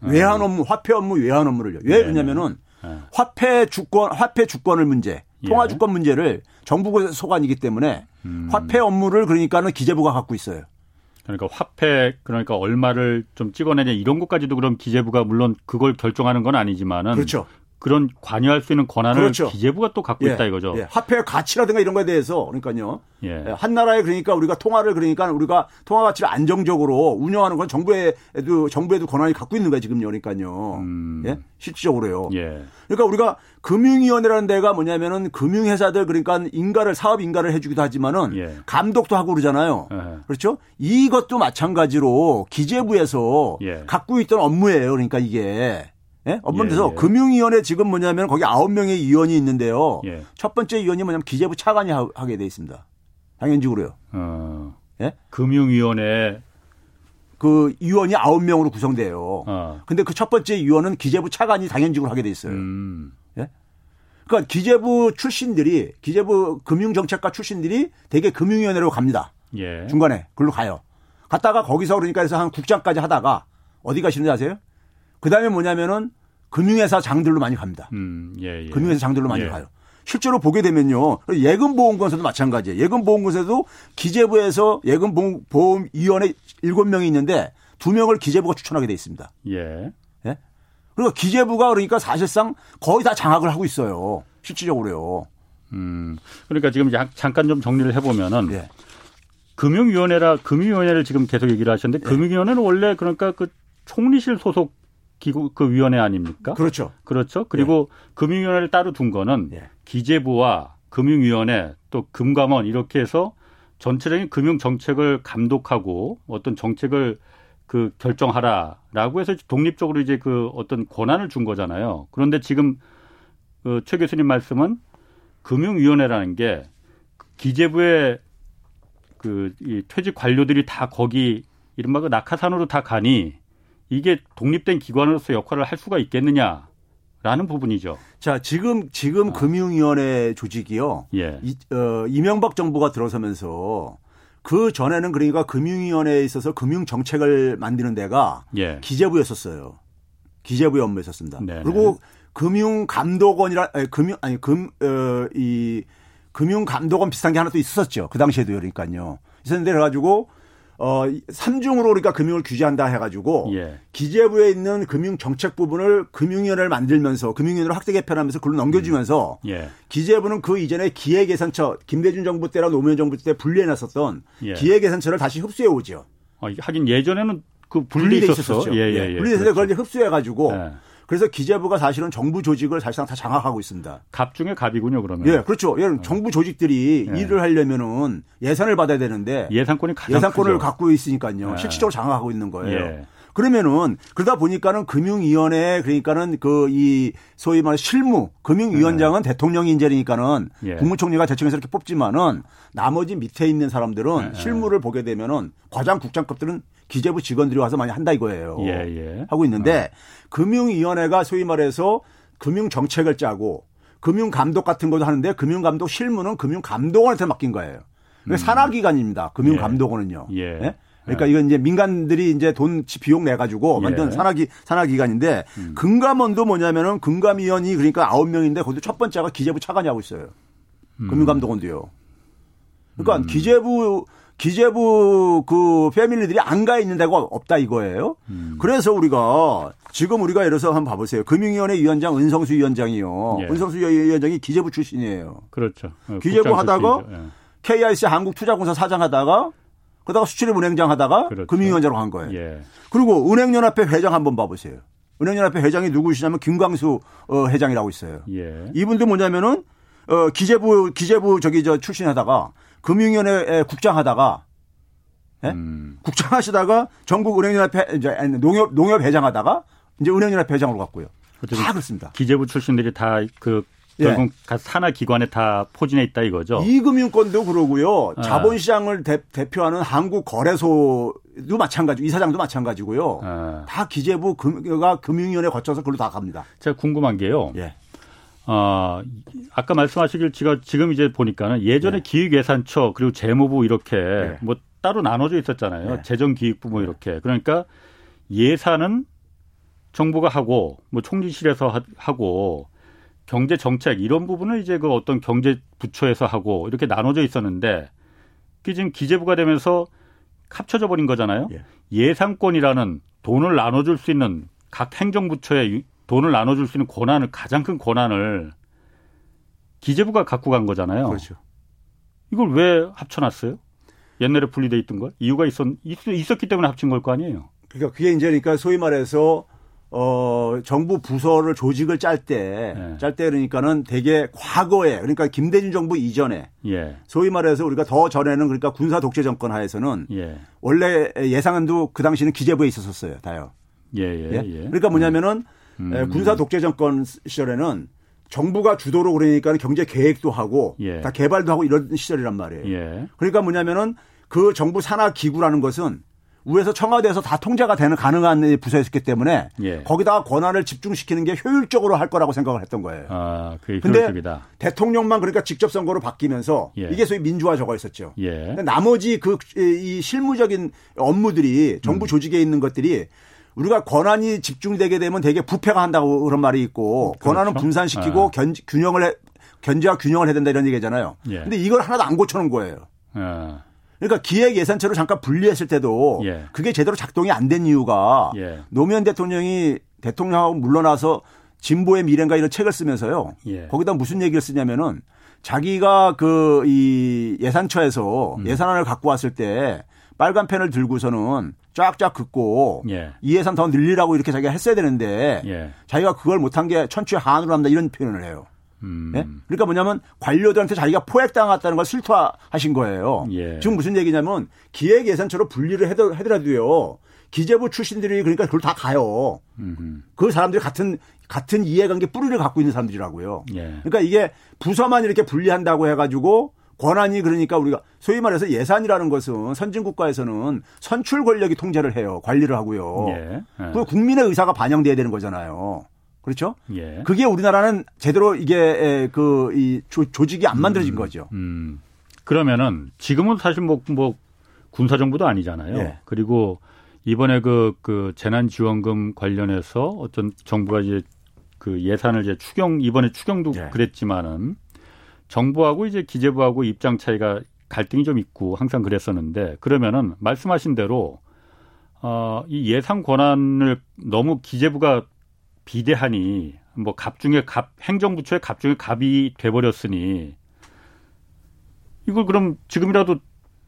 아. 외환 업무, 화폐 업무, 외환 업무를요. 왜 네, 그러냐면은 네. 화폐 주권, 화폐 주권을 문제, 통화 예. 주권 문제를 정부 소관이기 때문에 음. 화폐 업무를 그러니까는 기재부가 갖고 있어요. 그러니까 화폐 그러니까 얼마를 좀 찍어내냐 이런 것까지도 그럼 기재부가 물론 그걸 결정하는 건 아니지만은 그렇죠. 그런 관여할 수 있는 권한을 그렇죠. 기재부가 또 갖고 예, 있다 이거죠. 예. 화폐의 가치라든가 이런 거에 대해서 그러니까요. 예. 예. 한 나라에 그러니까 우리가 통화를 그러니까 우리가 통화 가치를 안정적으로 운영하는 건 정부에도 정부에도 권한이 갖고 있는 거예요 지금 그러니까요. 음. 예? 실질적으로요. 예. 그러니까 우리가 금융위원회라는 데가 뭐냐면은 금융회사들 그러니까 인가를 사업 인가를 해주기도 하지만은 예. 감독도 하고 그러잖아요. 예. 그렇죠? 이것도 마찬가지로 기재부에서 갖고 있던 업무예요. 그러니까 이게. 예? 업무에서 예, 예. 금융위원회 지금 뭐냐면 거기 아홉 명의 위원이 있는데요. 예. 첫 번째 위원이 뭐냐면 기재부 차관이 하게 돼 있습니다. 당연직으로요. 어. 예? 금융위원회 그 위원이 아홉 명으로 구성돼요. 어. 근데 그 첫 번째 위원은 기재부 차관이 당연직으로 하게 돼 있어요. 음. 예? 그러니까 기재부 출신들이 기재부 금융정책과 출신들이 대개 금융위원회로 갑니다. 예. 중간에 글로 가요. 갔다가 거기서 그러니까 해서 한 국장까지 하다가 어디 가시는지 아세요? 그 다음에 뭐냐면은 금융회사 장들로 많이 갑니다. 음, 예, 예. 금융회사 장들로 많이 예. 가요. 실제로 보게 되면요. 예금보험공사도 마찬가지예요. 예금보험공사도 기재부에서 예금보험위원회 7명이 있는데 2명을 기재부가 추천하게 돼 있습니다. 예. 예? 그리고 기재부가 그러니까 사실상 거의 다 장악을 하고 있어요. 실질적으로요. 음. 그러니까 지금 잠깐 좀 정리를 해보면은 예. 금융위원회라 금융위원회를 지금 계속 얘기를 하셨는데 예. 금융위원회는 원래 그러니까 그 총리실 소속 기구 그 위원회 아닙니까? 그렇죠. 그렇죠. 그리고 예. 금융위원회를 따로 둔 거는 예. 기재부와 금융위원회 또 금감원 이렇게 해서 전체적인 금융 정책을 감독하고 어떤 정책을 그 결정하라라고 해서 독립적으로 이제 그 어떤 권한을 준 거잖아요. 그런데 지금 그최 교수님 말씀은 금융위원회라는 게 기재부의 그이 퇴직 관료들이 다 거기 이른바 그 낙하산으로 다 가니 이게 독립된 기관으로서 역할을 할 수가 있겠느냐 라는 부분이죠. 자, 지금 지금 어. 금융위원회 조직이요. 예. 이, 어, 이명박 정부가 들어서면서 그 전에는 그러니까 금융위원회에 있어서 금융 정책을 만드는 데가 예. 기재부였었어요. 기재부의 업무였었습니다. 네네. 그리고 금융감독원이라 아니, 금융 아니 금어이 금융감독원 비슷한 게 하나 또 있었죠. 그 당시에도 그러니까요. 있었는데 그래가지고 어, 삼중으로 그러니까 금융을 규제한다 해가지고 예. 기재부에 있는 금융 정책 부분을 금융위원회를 만들면서 금융위원회로 확대 개편하면서 그걸로 넘겨주면서 음. 예. 기재부는 그 이전에 기획예산처 김대중 정부 때랑 노무현 정부 때 분리해놨었던 예. 기획예산처를 다시 흡수해 오죠. 어, 하긴 예전에는 그 분리돼 있었었죠. 예, 예, 예. 분리돼서 그렇죠. 그걸 이제 흡수해가지고 예. 그래서 기재부가 사실은 정부 조직을 사실상 다 장악하고 있습니다. 갑 중에 갑이군요, 그러면. 예, 그렇죠. 예, 정부 조직들이 예. 일을 하려면은 예산을 받아야 되는데 예산권이 예산권을 크죠. 갖고 있으니까요. 예. 실질적으로 장악하고 있는 거예요. 예. 그러면은 그러다 보니까는 금융위원회 그러니까는 그 이 소위 말 실무 금융위원장은 네. 대통령이 인재니까는 예. 국무총리가 대청에서 이렇게 뽑지만은 나머지 밑에 있는 사람들은 네. 실무를 보게 되면은 과장 국장급들은 기재부 직원들이 와서 많이 한다 이거예요. 예, 예. 하고 있는데 어. 금융위원회가 소위 말해서 금융 정책을 짜고 금융 감독 같은 것도 하는데 금융 감독 실무는 금융 감독원한테 맡긴 거예요. 음. 산하 기관입니다. 금융 감독원은요. 예. 예? 그러니까 이건 이제 민간들이 이제 돈 비용 내 가지고 만든 예. 산하기 산하기관인데 음. 금감원도 뭐냐면은 금감위원이 그러니까 아홉 명인데 거기도 첫 번째가 기재부 차관이 하고 있어요. 음. 금융감독원도요. 그러니까 음. 기재부 기재부 그 패밀리들이 안 가 있는 데가 없다 이거예요. 음. 그래서 우리가 지금 우리가 예를 들어서 한번 봐보세요. 금융위원회 위원장 은성수 위원장이요. 예. 은성수 위원장이 기재부 출신이에요. 그렇죠. 어, 기재부 하다가 예. KIC 한국투자공사 사장 하다가 그러다가 수출입 은행장 하다가 그렇죠. 금융위원장으로 간 거예요. 예. 그리고 은행연합회 회장 한번 봐보세요. 은행연합회 회장이 누구시냐면 김광수 어, 회장이라고 있어요. 예. 이분도 뭐냐면은 어, 기재부 기재부 저기 저 출신하다가 금융위원회 국장 하다가 예? 음. 국장 하시다가 전국 은행연합회 이제 농협 농협 회장 하다가 이제 은행연합 회장으로 갔고요. 다 그렇습니다. 기재부 출신들이 다그 예. 결국 예. 산하 기관에 다 포진해 있다 이거죠. 이금융권도 그러고요. 아. 자본시장을 대, 표하는 한국거래소도 마찬가지, 이사장도 마찬가지고요. 아. 다 기재부가 금융위원회 거쳐서 그걸로 다 갑니다. 제가 궁금한 게요. 예. 어, 아까 말씀하시길 제가 지금 이제 보니까는 예전에 네. 기획예산처 그리고 재무부 이렇게 네. 뭐 따로 나눠져 있었잖아요. 네. 재정기획부 뭐 이렇게. 그러니까 예산은 정부가 하고 뭐 총리실에서 하고 경제 정책 이런 부분은 이제 그 어떤 경제 부처에서 하고 이렇게 나눠져 있었는데 그게 지금 기재부가 되면서 합쳐져 버린 거잖아요. 예. 상권이라는 돈을 나눠줄 수 있는 각 행정부처에 돈을 나눠줄 수 있는 권한을 가장 큰 권한을 기재부가 갖고 간 거잖아요. 그렇죠. 이걸 왜 합쳐놨어요? 옛날에 분리돼 있던 걸 이유가 있었 있었기 때문에 합친 걸 거 아니에요. 그러니까 그게 이제 그러니까 소위 말해서 어 정부 부서를 조직을 짤 때짤때 네. 때 그러니까는 되게 과거에 그러니까 김대중 정부 이전에 예. 소위 말해서 우리가 더 전에는 그러니까 군사 독재 정권 하에서는 예. 원래 예상안도 그 당시는 기재부에 있었었어요 다요. 예, 예, 예? 예. 그러니까 뭐냐면은 음. 예, 군사 독재 정권 시절에는 정부가 주도로 그러니까 경제 계획도 하고 예. 다 개발도 하고 이런 시절이란 말이에요. 예. 그러니까 뭐냐면은 그 정부 산하 기구라는 것은 위에서 청와대에서 다 통제가 되는 가능한 부서였기 때문에 예. 거기다가 권한을 집중시키는 게 효율적으로 할 거라고 생각을 했던 거예요. 아, 그게 근데 대통령만 그러니까 직접 선거로 바뀌면서 예. 이게 소위 민주화 저거 있었죠. 예. 나머지 그 이 실무적인 업무들이 정부 음. 조직에 있는 것들이 우리가 권한이 집중되게 되면 되게 부패가 한다고 그런 말이 있고 그렇죠. 권한은 분산시키고 아. 견, 균형을 해, 견제와 균형을 해야 된다 이런 얘기잖아요. 예. 근데 이걸 하나도 안 고쳐놓은 거예요. 아. 그러니까 기획 예산처로 잠깐 분리했을 때도 예. 그게 제대로 작동이 안 된 이유가 예. 노무현 대통령이 대통령하고 물러나서 진보의 미래인가 이런 책을 쓰면서요. 예. 거기다 무슨 얘기를 쓰냐면은 자기가 그 이 예산처에서 음. 예산안을 갖고 왔을 때 빨간 펜을 들고서는 쫙쫙 긋고 예. 이 예산 더 늘리라고 이렇게 자기가 했어야 되는데 예. 자기가 그걸 못한 게 천추의 한으로 합니다 이런 표현을 해요. 음. 예? 그러니까 뭐냐면 관료들한테 자기가 포획당했다는 걸 슬토하신 거예요. 예. 지금 무슨 얘기냐면 기획 예산처로 분리를 하더라도요. 기재부 출신들이 그러니까 그걸 다 가요. 음흠. 그 사람들이 같은 같은 이해관계 뿌리를 갖고 있는 사람들이라고요. 예. 그러니까 이게 부서만 이렇게 분리한다고 해가지고 권한이 그러니까 우리가 소위 말해서 예산이라는 것은 선진 국가에서는 선출 권력이 통제를 해요. 관리를 하고요. 예. 예. 그 국민의 의사가 반영돼야 되는 거잖아요. 그렇죠? 예. 그게 우리나라는 제대로 이게 그 이 조직이 안 만들어진 음, 거죠. 음. 그러면은 지금은 사실 뭐, 뭐 군사 정부도 아니잖아요. 예. 그리고 이번에 그, 그 재난지원금 관련해서 어떤 정부가 이제 그 예산을 이제 추경, 이번에 추경도 예. 그랬지만은 정부하고 이제 기재부하고 입장 차이가 갈등이 좀 있고 항상 그랬었는데 그러면은 말씀하신 대로 어, 이 예산 권한을 너무 기재부가 비대하니 뭐 갑 중에 갑 행정부처의 갑 중에 갑이 돼버렸으니 이걸 그럼 지금이라도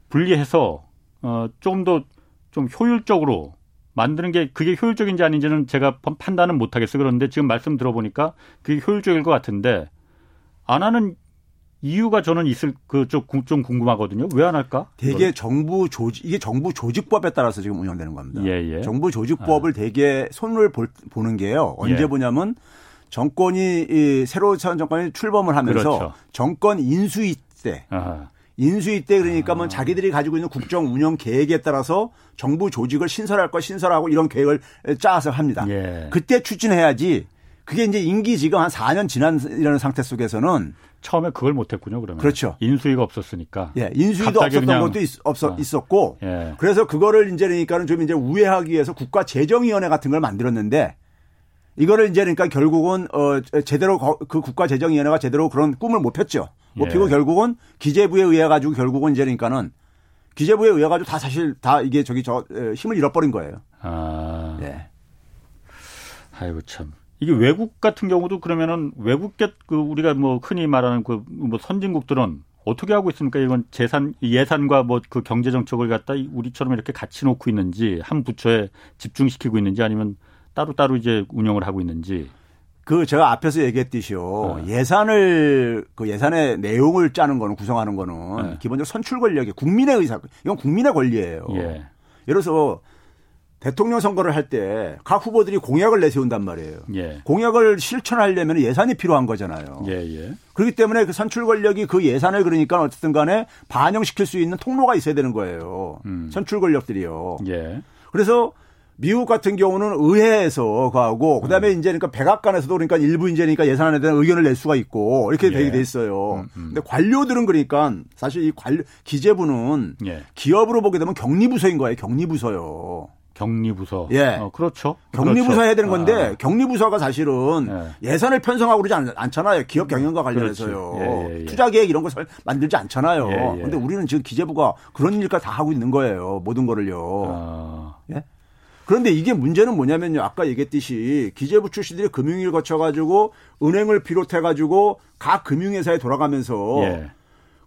분리해서 어, 조금 더좀 효율적으로 만드는 게 그게 효율적인지 아닌지는 제가 판단은 못하겠어요. 그런데 지금 말씀 들어보니까 그게 효율적일 것 같은데 안 하는 이유가 저는 있을 그좀 좀 궁금하거든요. 왜 안 할까? 대개 정부 조직 이게 정부 조직법에 따라서 지금 운영되는 겁니다. 예, 예. 정부 조직법을 아. 대개 손을 볼, 보는 게요. 언제 예. 보냐면 정권이 이 새로 선 정권이 출범을 하면서 그렇죠. 정권 인수위 때 아하. 인수위 때 그러니까 뭐 아. 자기들이 가지고 있는 국정 운영 계획에 따라서 정부 조직을 신설할 거 신설하고 이런 계획을 짜서 합니다. 예. 그때 추진해야지 그게 이제 임기 지금 한 4년 지난 이런 상태 속에서는 처음에 그걸 못했군요. 그러면 그렇죠. 인수위가 없었으니까. 예, 인수위도 없었던 그냥... 것도 있, 없어, 어. 있었고. 예. 그래서 그거를 이제 그러니까는 좀 이제 우회하기 위해서 국가재정위원회 같은 걸 만들었는데 이거를 이제 그러니까 결국은 어 제대로 그 국가재정위원회가 제대로 그런 꿈을 못 폈죠. 못 예. 피고 결국은 기재부에 의해 가지고 결국은 이제 그러니까는 기재부에 의해 가지고 다 사실 다 이게 저기 저 힘을 잃어버린 거예요. 아. 예. 아이고 참. 이게 외국 같은 경우도 그러면은 외국계 그 우리가 뭐 흔히 말하는 그 뭐 선진국들은 어떻게 하고 있습니까? 이건 재산 예산과 뭐 그 경제 정책을 갖다 우리처럼 이렇게 같이 놓고 있는지 한 부처에 집중시키고 있는지 아니면 따로 따로 이제 운영을 하고 있는지. 그 제가 앞에서 얘기했듯이요. 어. 예산을 그 예산의 내용을 짜는 거는 구성하는 거는 네. 기본적으로 선출 권력이 국민의 의사 이건 국민의 권리예요. 예. 예를 들어서 대통령 선거를 할 때 각 후보들이 공약을 내세운단 말이에요. 예. 공약을 실천하려면 예산이 필요한 거잖아요. 예, 예. 그렇기 때문에 그 선출 권력이 그 예산을 그러니까 어쨌든 간에 반영시킬 수 있는 통로가 있어야 되는 거예요. 음. 선출 권력들이요. 예. 그래서 미국 같은 경우는 의회에서 가고 그다음에 음. 이제 그러니까 백악관에서도 그러니까 일부 이제 그러니까 예산안에 대한 의견을 낼 수가 있고 이렇게 예. 되게 돼 있어요. 음, 음. 근데 관료들은 그러니까 사실 이 관료 기재부는 예. 기업으로 보게 되면 격리부서인 거예요. 격리부서요. 격리부서. 예. 어, 그렇죠. 격리부서 그렇죠. 해야 되는 건데 아. 격리부서가 사실은 예. 산을 편성하고 그러지 않, 잖아요 기업 경영과 관련해서요. 예, 예, 예, 투자 계획 이런 거 만들지 않잖아요. 그런데 예, 우리는 지금 기재부가 그런 일까지 다 하고 있는 거예요. 모든 거를요. 아. 예? 그런데 이게 문제는 뭐냐면요. 아까 얘기했듯이 기재부 출신들이 금융위를 거쳐가지고 은행을 비롯해가지고 각 금융회사에 돌아가면서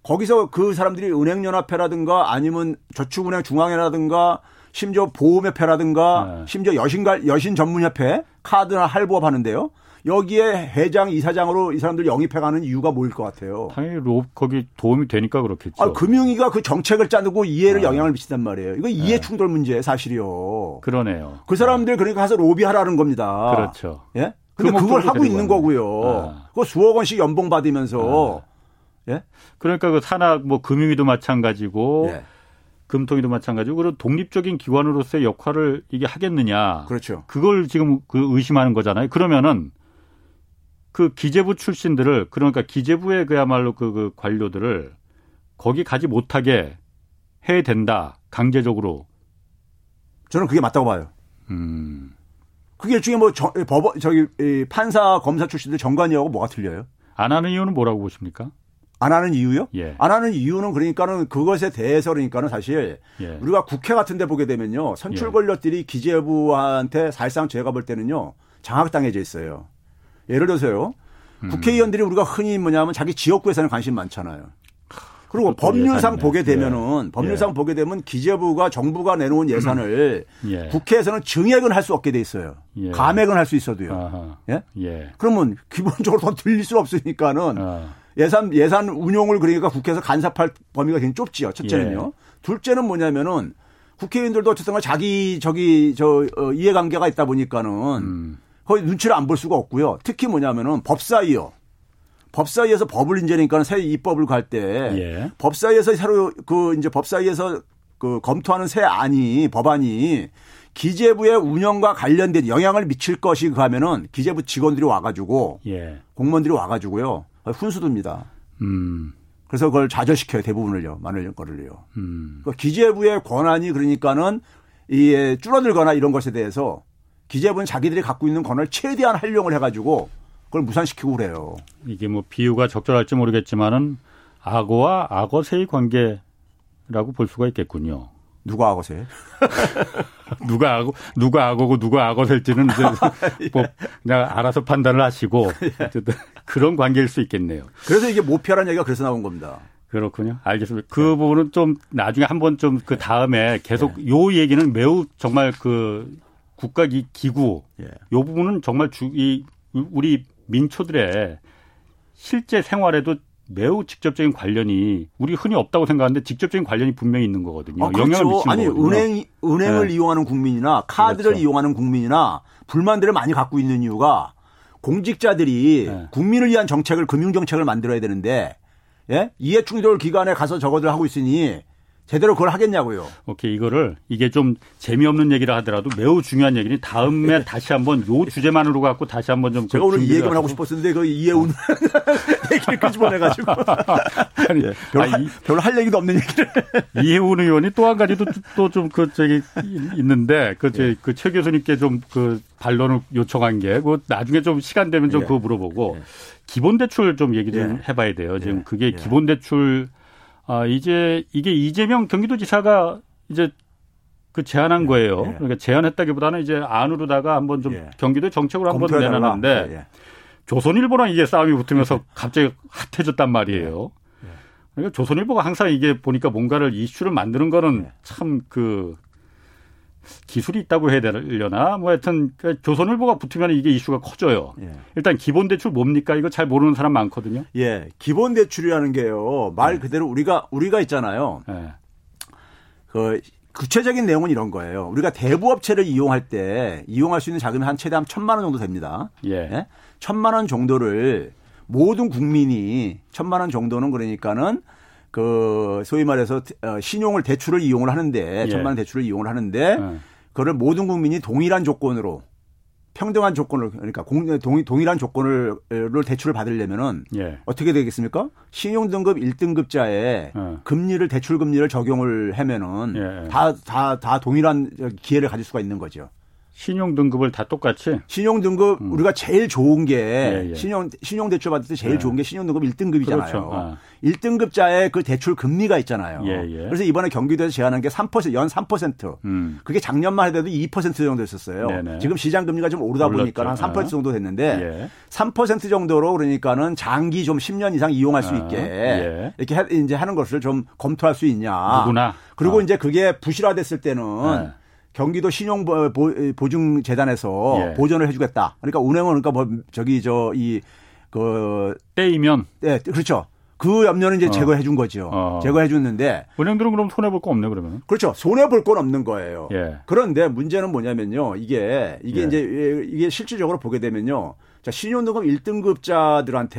거기서 그 사람들이 은행연합회라든가 아니면 저축은행 중앙회라든가 심지어 보험협회라든가 네. 심지어 여신갈 여신 전문협회 카드나 할부업 하는데요. 여기에 회장, 이사장으로 이 사람들 영입해가는 이유가 뭐일 것 같아요? 당연히 로, 거기 도움이 되니까 그렇겠죠. 아, 금융위가 그 정책을 짜두고 이해를 네. 영향을 미친단 말이에요. 이거 이해 네. 충돌 문제 사실이요. 그러네요. 그 사람들 그러니까 가서 로비하라는 겁니다. 그렇죠. 예? 근데 그 그걸 하고 있는 거고요. 네. 그 수억 원씩 연봉 받으면서 네. 예? 그러니까 그 산학 뭐 금융위도 마찬가지고 예. 금통위도 마찬가지고 그런 독립적인 기관으로서의 역할을 이게 하겠느냐. 그렇죠. 그걸 지금 그 의심하는 거잖아요. 그러면은 그 기재부 출신들을 그러니까 기재부의 그야말로 그, 그 관료들을 거기 가지 못하게 해야 된다. 강제적으로. 저는 그게 맞다고 봐요. 음. 그게 일종의 뭐 저, 법 저기 판사 검사 출신들 정관이하고 뭐가 틀려요? 안 하는 이유는 뭐라고 보십니까? 안 하는 이유요? 예. 안 하는 이유는 그러니까는 그것에 대해서 그러니까는 사실 예. 우리가 국회 같은 데 보게 되면요. 선출 예. 권력들이 기재부한테 사실상 제가 볼 때는요. 장악당해져 있어요. 예를 들어서요. 음. 국회의원들이 우리가 흔히 뭐냐면 자기 지역구에서는 관심 많잖아요. 그리고 법률상 보게 예. 되면은 예. 법률상 예. 보게 되면 기재부가 정부가 내놓은 예산을 예. 국회에서는 증액은 할 수 없게 돼 있어요. 예. 감액은 할 수 있어도요. 예? 예? 그러면 기본적으로 더 들릴 수 없으니까는 아. 예산 예산 운용을 그러니까 국회에서 간섭할 범위가 굉장히 좁지요. 첫째는요. 둘째는 뭐냐면은 국회의원들도 어쨌든 자기 저기 저 어, 이해관계가 있다 보니까는 음. 거의 눈치를 안 볼 수가 없고요. 특히 뭐냐면은 법사위요. 법사위에서 법을 인제니까 새 입법을 갈때 예. 법사위에서 새로 그 이제 법사위에서 그 검토하는 새 안이 법안이 기재부의 운영과 관련된 영향을 미칠 것이 그 하면은 기재부 직원들이 와가지고 예. 공무원들이 와가지고요 훈수듭니다. 음. 그래서 그걸 좌절시켜요 대부분을요 많은 거를요. 음. 그 기재부의 권한이 그러니까는 이 줄어들거나 이런 것에 대해서 기재부는 자기들이 갖고 있는 권한을 최대한 활용을 해가지고 그걸 무산시키고 그래요. 이게 뭐 비유가 적절할지 모르겠지만은 악어와 악어새의 관계라고 볼 수가 있겠군요. 누가 악어새? [laughs] 누가 악어, 누가 악어고 누가 악어새일지는 이제 [laughs] 뭐 그냥 알아서 판단을 하시고 [laughs] 어쨌든 그런 관계일 수 있겠네요. 그래서 이게 모피하라는 얘기가 그래서 나온 겁니다. 그렇군요. 알겠습니다. 그 네. 부분은 좀 나중에 한번 좀 그 다음에 계속 네. 요 얘기는 매우 정말 그 국가 기구 예. 요 부분은 정말 주, 이 우리 민초들의 실제 생활에도 매우 직접적인 관련이 우리 흔히 없다고 생각하는데 직접적인 관련이 분명히 있는 거거든요. 아, 그렇죠. 영향을 미치는 아니 거거든요. 은행 은행을 네. 이용하는 국민이나 카드를 그렇죠. 이용하는 국민이나 불만들을 많이 갖고 있는 이유가 공직자들이 네. 국민을 위한 정책을 금융 정책을 만들어야 되는데 예? 이해 충돌 기관에 가서 저거들 하고 있으니 제대로 그걸 하겠냐고요. 오케이 이거를 이게 좀 재미없는 얘기라 하더라도 매우 중요한 얘기니 다음에 네. [laughs] 다시 한번 요 주제만으로 갖고 다시 한번 좀 제가 오늘 이 얘기만 하고 싶었는데 그 이해운 [laughs] 얘기를 끄집어내가지고 [laughs] 아니 예, 별로, 아, 이, 별로 할 얘기도 없는 얘기를 이해운 의원이 또 한 가지도 또 좀 그 저기 있는데 그그최 예. 그 교수님께 좀 그 반론을 요청한 게 그 나중에 좀 시간 되면 좀 예. 그거 물어보고 예. 기본 대출 좀 얘기 좀 예. 해봐야 돼요. 지금 예. 그게 기본 대출 아, 이제 이게 이재명 경기도지사가 이제 그 제안한 예, 거예요. 예. 그러니까 제안했다기보다는 이제 안으로다가 한번 좀 예. 경기도 정책으로 한번 내놨는데 예, 예. 조선일보랑 이게 싸움이 붙으면서 예. 갑자기 핫해졌단 말이에요. 그러니까 조선일보가 항상 이게 보니까 뭔가를 이슈를 만드는 거는 참 그 기술이 있다고 해야 되려나 뭐 하여튼 그 조선일보가 붙으면 이게 이슈가 커져요. 예. 일단 기본 대출 뭡니까? 이거 잘 모르는 사람 많거든요. 예. 기본 대출이라는 게요. 말 예. 그대로 우리가 우리가 있잖아요. 예. 그 구체적인 내용은 이런 거예요. 우리가 대부업체를 이용할 때 이용할 수 있는 자금이 한 최대한 천만 원 정도 됩니다. 예. 예? 천만 원 정도를 모든 국민이 천만 원 정도는 그러니까는 그 소위 말해서 어, 신용을 대출을 이용을 하는데 예. 천만 원 대출을 이용을 하는데 예. 그걸 모든 국민이 동일한 조건으로 평등한 조건을 그러니까 공, 동, 동일한 조건을 대출을 받으려면은 예. 어떻게 되겠습니까? 신용 등급 1등급자에 예. 금리를 대출 금리를 적용을 하면은 다다다 예. 다 동일한 기회를 가질 수가 있는 거죠. 신용 등급을 다 똑같이 신용 등급 음. 우리가 제일 좋은 게 예, 예. 신용 신용 대출 받을 때 제일 예. 좋은 게 신용 등급 1등급이잖아요. 그렇죠. 아. 1등급자의 그 대출 금리가 있잖아요. 예, 예. 그래서 이번에 경기도에서 제안한 게 3%연 3%. 음. 그게 작년만 해도 2% 정도 됐었어요. 네네. 지금 시장 금리가 좀 오르다 올랐죠. 보니까 한3% 아. 정도 됐는데 3% 예. 정도로 그러니까는 장기 좀 10년 이상 이용할 수 아. 있게 아. 이렇게 해, 이제 하는 것을 좀 검토할 수 있냐. 누구나. 그리고 어. 이제 그게 부실화됐을 때는 네. 경기도 신용보증재단에서 예. 보전을 해주겠다. 그러니까 은행은 그러니까 뭐 저기 저이그 때이면 네 그렇죠. 그 염려는 이제 어. 제거해 준 거죠. 어. 제거해 줬는데 은행들은 그럼 손해 볼 거 없네 그러면. 그렇죠. 손해 볼 건 없는 거예요. 예. 그런데 문제는 뭐냐면요. 이게 이게 예. 이제 이게 실질적으로 보게 되면요. 자 신용등급 1등급자들한테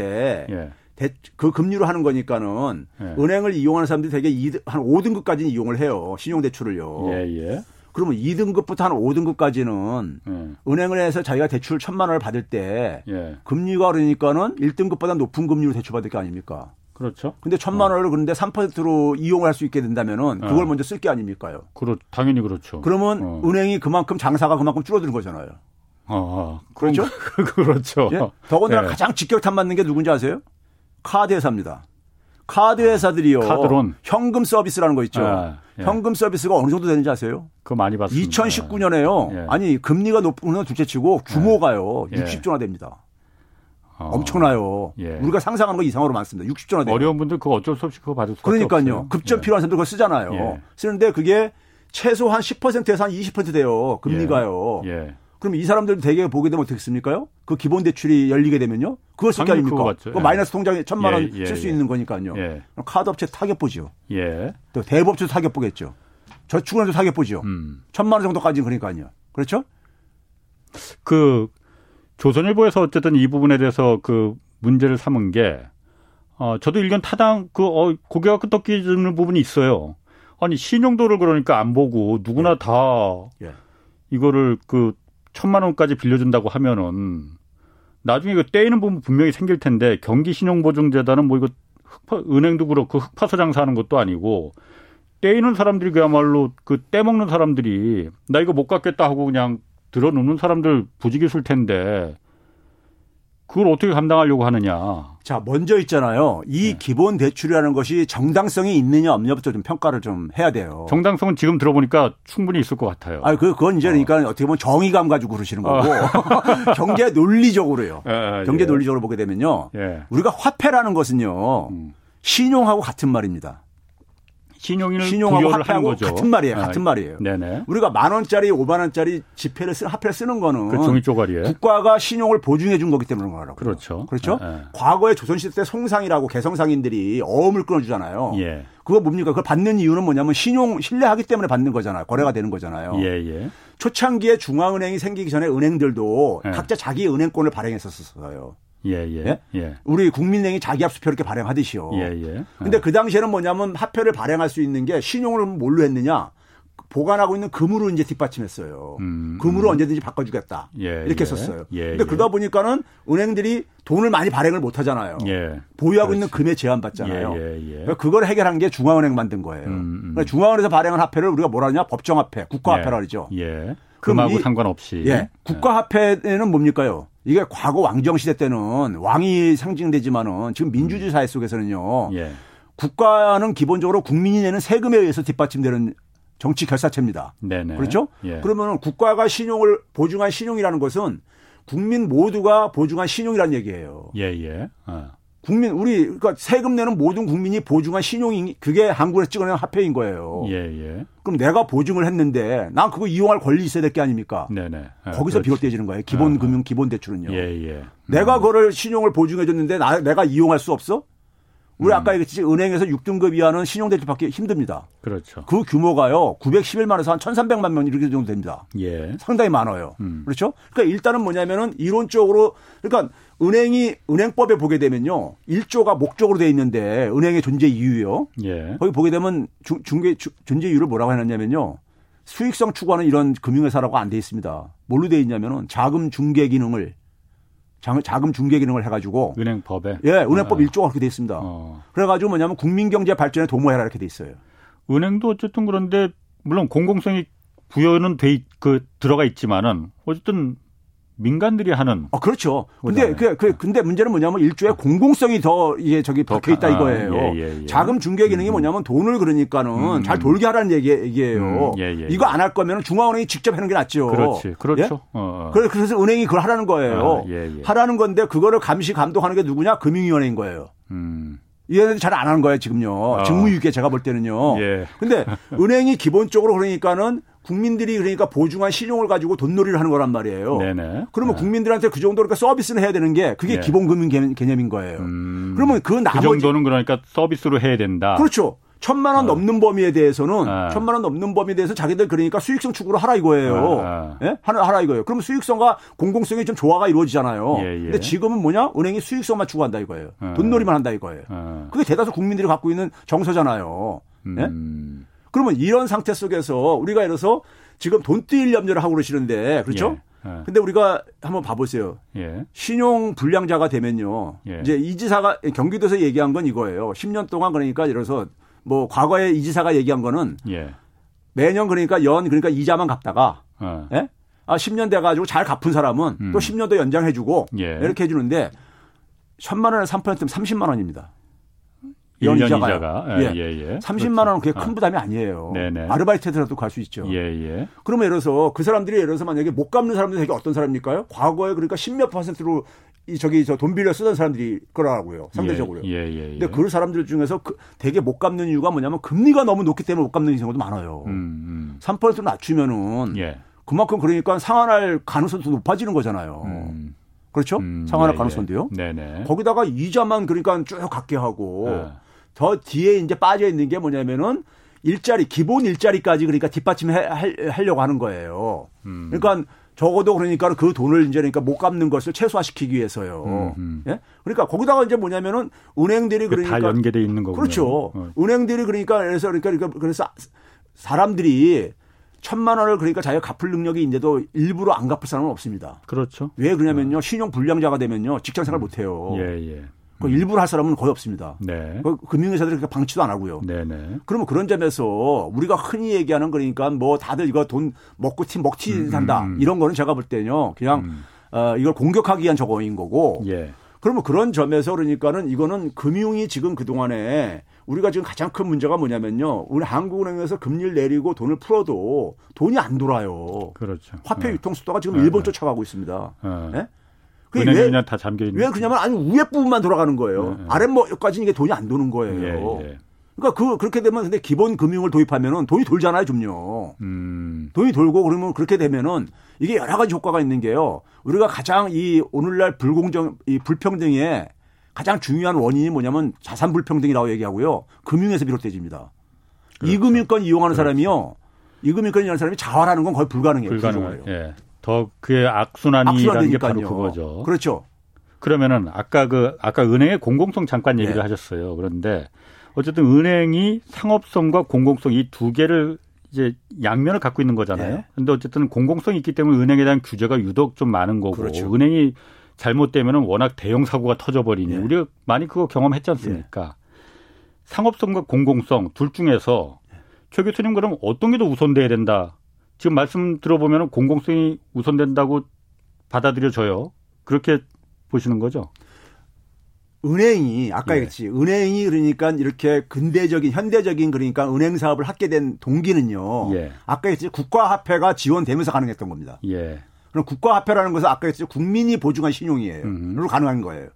예. 대, 그 금리로 하는 거니까는 예. 은행을 이용하는 사람들이 되게 2등, 한 5등급까지는 이용을 해요. 신용대출을요. 예, 예. 그러면 2등급부터 한 5등급까지는 예. 은행을 해서 자기가 대출 천만 원을 받을 때 예. 금리가 그러니까는 1등급보다 높은 금리로 대출받을 게 아닙니까? 그렇죠. 근데 천만 원을 그런데 3%로 이용을 할 수 있게 된다면은 그걸 어. 먼저 쓸 게 아닙니까요? 그렇 당연히 그렇죠. 그러면 어. 은행이 그만큼 장사가 그만큼 줄어드는 거잖아요. 어, 어. 그렇죠? [laughs] 그렇죠. 예? 더군다나 예. 가장 직격탄 맞는 게 누군지 아세요? 카드 회사입니다. 카드 회사들이요. 카드론. 현금 서비스라는 거 있죠. 아, 예. 현금 서비스가 어느 정도 되는지 아세요? 그거 많이 봤습니다. 2019년에요. 예. 아니 금리가 높은 건 둘째치고 규모가요. 예. 60조나 됩니다. 어. 엄청나요. 예. 우리가 상상하는 거 이상으로 많습니다. 60조나 돼요. 어려운 분들 그거 어쩔 수 없이 그거 받을 수 그러니까요. 급전 예. 필요한 사람들 그거 쓰잖아요. 예. 쓰는데 그게 최소한 10%에서 한 20% 돼요. 금리가요. 예. 그럼 이 사람들 대개 보게 되면 어떻게 습니까요? 그 기본 대출이 열리게 되면요. 그걸 쓸게 아닙니까? 그 마이너스 통장에 천만 원 쓸수 예, 예, 있는 거니까요. 예. 카드 업체 타격 보죠. 예. 또 대법도 타격 보겠죠. 저축은행도 타격 보죠. 음. 천만 원 정도까지는 그러니까요. 그렇죠? 그 조선일보에서 어쨌든 이 부분에 대해서 그 문제를 삼은 게 어, 저도 일견 타당 그 어, 고개가 끄덕이는 부분이 있어요. 아니 신용도를 그러니까 안 보고 누구나 예. 다 예. 이거를 그 천만 원까지 빌려준다고 하면은 나중에 그 떼이는 부분 분명히 생길 텐데 경기신용보증재단은 뭐 이거 흑파, 은행도 그렇고 흑파서 장사하는 것도 아니고 떼이는 사람들이 그야말로 그 떼먹는 사람들이 나 이거 못 갚겠다 하고 그냥 들어놓는 사람들 부지기술 텐데 그걸 어떻게 감당하려고 하느냐. 자, 먼저 있잖아요. 이 네. 기본 대출이라는 것이 정당성이 있느냐 없느냐부터 좀 평가를 좀 해야 돼요. 정당성은 지금 들어보니까 충분히 있을 것 같아요. 아, 그 그건 이제 어. 그러니까 어떻게 보면 정의감 가지고 그러시는 거고 어. [laughs] 경제 논리적으로요. 예, 경제 예. 논리적으로 보게 되면요. 예. 우리가 화폐라는 것은요. 음. 신용하고 같은 말입니다. 신용인을 신용하고 화폐하고 같은 말이에요. 같은 아, 말이에요. 네네. 우리가 만 원짜리, 오만 원짜리 지폐를 쓰는 화폐를 쓰는 거는 그 종이 쪼가리에 국가가 신용을 보증해 준 거기 때문에 그런 거라고. 그렇죠. 그렇죠. 네. 과거에 조선시대 때 송상이라고 개성상인들이 어음을 끊어주잖아요. 예. 그거 뭡니까? 그걸 받는 이유는 뭐냐면 신용 신뢰하기 때문에 받는 거잖아요. 거래가 되는 거잖아요. 예, 예. 초창기에 중앙은행이 생기기 전에 은행들도 예. 각자 자기 은행권을 발행했었어요. 예, 예, 예. 예. 우리 국민은행이 자기 합수표 이렇게 발행하듯이요. 예, 예. 근데 그 당시에는 뭐냐면 화폐를 발행할 수 있는 게 신용을 뭘로 했느냐? 보관하고 있는 금으로 이제 뒷받침했어요. 음, 금으로 음. 언제든지 바꿔주겠다. 예, 이렇게 예, 했었어요. 예, 근데 그러다 보니까는 은행들이 돈을 많이 발행을 못 하잖아요. 예, 보유하고 그렇지. 있는 금에 제한받잖아요. 예, 그러니까 그걸 해결한 게 중앙은행 만든 거예요. 음, 음. 그러니까 중앙은행에서 발행한 화폐를 우리가 뭐라 하냐? 법정화폐, 국가화폐라 그러죠. 예. 금하고 상관없이. 예. 국가화폐는 뭡니까요? 이게 과거 왕정 시대 때는 왕이 상징되지만은 지금 민주주의 사회 속에서는요. 예. 국가는 기본적으로 국민이 내는 세금에 의해서 뒷받침되는 정치 결사체입니다. 네네. 그렇죠? 예. 그러면 국가가 신용을 보증한 신용이라는 것은 국민 모두가 보증한 신용이라는 얘기예요. 예, 예. 어. 국민 우리 그러니까 세금 내는 모든 국민이 보증한 신용이 그게 한국에서 찍어낸 화폐인 거예요. 예, 예. 그럼 내가 보증을 했는데 난 그거 이용할 권리 있어야 될 게 아닙니까? 네 네. 아, 거기서 비롯되지는 거예요. 기본 아, 금융 기본 대출은요. 예, 예. 내가 음. 그거를 신용을 보증해 줬는데 나, 내가 이용할 수 없어? 우리 음. 아까 얘기했듯이 은행에서 6등급 이하는 신용대출 받기 힘듭니다. 그렇죠. 그 규모가요. 911만에서 한 1,300만 명 이렇게 정도 됩니다. 예. 상당히 많아요. 음. 그렇죠? 그러니까 일단은 뭐냐면은 이론적으로 그러니까 은행이 은행법에 보게 되면요. 1조가 목적으로 돼 있는데 은행의 존재 이유요. 예. 거기 보게 되면 중, 중개 존재 이유를 뭐라고 해놨냐면요. 수익성 추구하는 이런 금융회사라고 안 돼 있습니다. 뭘로 돼 있냐면은 자금 중개 기능을 자금 중개 기능을 해가지고 은행법에 예 은행법 아. 1조가 그렇게 돼 있습니다. 어. 그래가지고 뭐냐면 국민 경제 발전에 도모해라 이렇게 돼 있어요. 은행도 어쨌든 그런데 물론 공공성이 부여는 돼그 들어가 있지만은 어쨌든 민간들이 하는. 아, 그렇죠. 근데 그, 그, 근데 문제는 뭐냐면 일조의 공공성이 더 이게 저기 박혀 있다 이거예요. 아, 예, 예, 예. 자금 중개 기능이 음. 뭐냐면 돈을 그러니까는 음. 잘 돌게 하라는 얘기, 얘기예요. 음. 예, 예, 이거 안 할 거면 중앙은행이 직접 하는 게 낫죠. 그렇지. 그렇죠. 예? 어, 어. 그래서 은행이 그걸 하라는 거예요. 아, 하라는 건데 그거를 감시 감독하는 게 누구냐? 금융위원회인 거예요. 음. 얘네들 잘 안 하는 거예요, 지금요. 어. 직무유기에 제가 볼 때는요. 예. 근데 은행이 기본적으로 그러니까는 국민들이 그러니까 보증한 신용을 가지고 돈놀이를 하는 거란 말이에요. 네네. 그러면 네. 국민들한테 그 정도로 그러니까 서비스는 해야 되는 게 그게 네. 기본 금융 개념인 거예요. 음. 그러면 그 나머지 그 정도는 그러니까 서비스로 해야 된다. 그렇죠. 천만 원 어. 넘는 범위에 대해서는 아. 천만 원 넘는 범위에 대해서 자기들 그러니까 수익성 추구를 하라 이거예요. 아. 예? 하라, 하라 이거예요. 그러면 수익성과 공공성이 좀 조화가 이루어지잖아요. 예, 예. 근데 지금은 뭐냐? 은행이 수익성만 추구한다 이거예요. 아. 돈놀이만 한다 이거예요. 아. 그게 대다수 국민들이 갖고 있는 정서잖아요. 예? 음. 그러면 이런 상태 속에서 우리가 예를 들어서 지금 돈뜰 염려를 하고 그러시는데 그렇죠? 예. 예. 근데 우리가 한번 봐보세요. 예. 신용 불량자가 되면요. 예. 이제 이 지사가 경기도에서 얘기한 건 이거예요. 10년 동안 그러니까 이래서 뭐 과거에 이 지사가 얘기한 거는 예. 매년 그러니까 연 그러니까 이자만 갚다가 어. 예? 아 10년 돼 가지고 잘 갚은 사람은 음. 또 10년 더 연장해 주고 예. 이렇게 해 주는데 천만 원에 3%면 30만 원입니다. 1년 이자가. 예, 예, 예. 30만 그렇죠. 원은 그게 큰 아. 부담이 아니에요. 네네. 아르바이트라도 갈 수 있죠. 예, 예. 그러면 예를 들어서 그 사람들이 예를 들어서 만약에 못 갚는 사람들이 되게 어떤 사람일까요? 과거에 그러니까 10몇 퍼센트로 이 저기 저 돈 빌려 쓰던 사람들이 거라고요. 상대적으로. 예, 예, 예, 예. 근데 그 사람들 중에서 그 되게 못 갚는 이유가 뭐냐면 금리가 너무 높기 때문에 못 갚는 경우도 많아요. 음, 음. 3% 낮추면은 예. 그만큼 그러니까 상환할 가능성도 높아지는 거잖아요. 음. 그렇죠? 음, 상환할 예, 예. 가능성도요. 네네. 거기다가 이자만 그러니까 쭉 갖게 하고 예. 더 뒤에 이제 빠져 있는 게 뭐냐면은 일자리 기본 일자리까지 그러니까 뒷받침해 하려고 하는 거예요. 음. 그러니까 적어도 그러니까 그 돈을 이제 그러니까 못 갚는 것을 최소화시키기 위해서요. 음, 음. 예? 그러니까 거기다가 이제 뭐냐면은 은행들이 그러니까 다 연계돼 있는 거고 그렇죠. 어. 은행들이 그러니까 그래서 그러니까 그래서 사람들이 천만 원을 그러니까 자기가 갚을 능력이 있는데도 일부러 안 갚을 사람은 없습니다. 그렇죠. 왜 그러냐면요. 어. 신용 불량자가 되면요. 직장 생활 음. 못 해요. 예, 예. 그 일부러 할 사람은 거의 없습니다. 네. 그 금융회사들이 그렇게 방치도 안 하고요. 네네. 네. 그러면 그런 점에서 우리가 흔히 얘기하는 그러니까 뭐 다들 이거 돈 먹고 티 먹튀 음, 산다 음, 음. 이런 거는 제가 볼 때는요 그냥 음. 어, 이걸 공격하기 위한 저거인 거고. 예. 그러면 그런 점에서 그러니까는 이거는 금융이 지금 그 동안에 우리가 지금 가장 큰 문제가 뭐냐면요. 우리 한국은행에서 금리를 내리고 돈을 풀어도 돈이 안 돌아요. 그렇죠. 화폐 네. 유통 속도가 지금 네. 일본 쫓아가고 있습니다. 네? 네? 은행이 왜, 다 잠겨 있는. 왜 그러냐면 아니 위에 부분만 돌아가는 거예요. 네. 아랫 뭐까지 이게 돈이 안 도는 거예요. 예, 예. 그러니까 그 그렇게 되면 근데 기본 금융을 도입하면은 돈이 돌잖아요, 좀요. 음. 돈이 돌고 그러면 그렇게 되면은 이게 여러 가지 효과가 있는 게요. 우리가 가장 이 오늘날 불공정 이 불평등의 가장 중요한 원인이 뭐냐면 자산 불평등이라고 얘기하고요. 금융에서 비롯돼집니다. 그렇죠. 이금융권 이용하는 그렇죠. 사람이요. 이금융권 이용하는 사람이 자활하는 건 거의 불가능해요. 불가능해요. 예. 더 그의 악순환이라는 게 바로 그거죠. 그렇죠. 그러면은 아까 그 아까 은행의 공공성 잠깐 얘기를 네. 하셨어요. 그런데 어쨌든 은행이 상업성과 공공성 이 두 개를 이제 양면을 갖고 있는 거잖아요. 네. 근데 어쨌든 공공성이 있기 때문에 은행에 대한 규제가 유독 좀 많은 거고 그렇죠. 은행이 잘못되면은 워낙 대형 사고가 터져버리니 네. 우리가 많이 그거 경험했지 않습니까? 네. 상업성과 공공성 둘 중에서 최 교수님 그럼 어떤 게 더 우선돼야 된다? 지금 말씀 들어보면 공공성이 우선된다고 받아들여져요. 그렇게 보시는 거죠? 은행이 아까 예. 얘기했지 은행이 그러니까 이렇게 근대적인 현대적인 그러니까 은행 사업을 하게 된 동기는요. 예. 아까 얘기했지 국가화폐가 지원되면서 가능했던 겁니다. 예. 그럼 국가화폐라는 것은 아까 했지 국민이 보증한 신용이에요. 그로 가능한 거예요.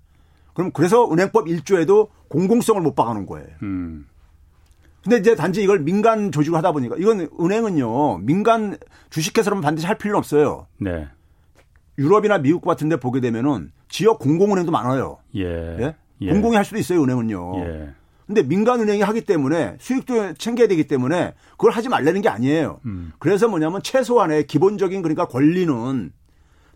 그럼 그래서 은행법 1조에도 공공성을 못 박아놓은 거예요. 음. 근데 이제 단지 이걸 민간 조직으로 하다 보니까 이건 은행은요 민간 주식회사로만 반드시 할 필요는 없어요. 네. 유럽이나 미국 같은 데 보게 되면은 지역 공공은행도 많아요. 예. 예? 예. 공공이 할 수도 있어요, 은행은요. 예. 근데 민간 은행이 하기 때문에 수익도 챙겨야 되기 때문에 그걸 하지 말라는 게 아니에요. 음. 그래서 뭐냐면 최소한의 기본적인 그러니까 권리는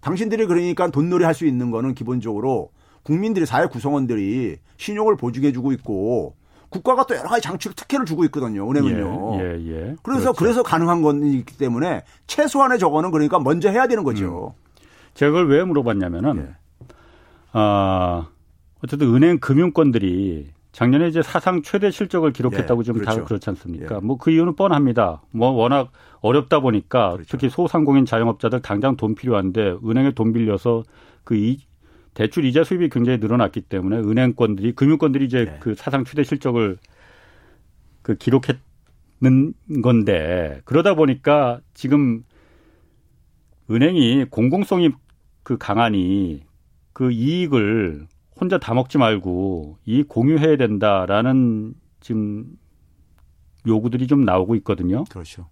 당신들이 그러니까 돈놀이 할 수 있는 거는 기본적으로 국민들이 사회 구성원들이 신용을 보증해 주고 있고 국가가 또 여러 가지 장치로 특혜를 주고 있거든요. 은행은요. 예, 예, 예. 그래서 그렇죠. 그래서 가능한 건이기 때문에 최소한의 저거는 그러니까 먼저 해야 되는 거죠. 음. 제가 그걸 왜 물어봤냐면은 예. 아 어쨌든 은행 금융권들이 작년에 이제 사상 최대 실적을 기록했다고 예, 지금 그렇죠. 다 그렇지 않습니까? 예. 뭐그 이유는 뻔합니다. 뭐 워낙 어렵다 보니까 그렇죠. 특히 소상공인 자영업자들 당장 돈 필요한데 은행에 돈 빌려서 그 이, 대출 이자 수입이 굉장히 늘어났기 때문에 은행권들이 금융권들이 이제 네. 그 사상 최대 실적을 그 기록했는 건데 그러다 보니까 지금 은행이 공공성이 그 강하니 그 이익을 혼자 다 먹지 말고 이익 공유해야 된다라는 지금 요구들이 좀 나오고 있거든요. 그렇죠.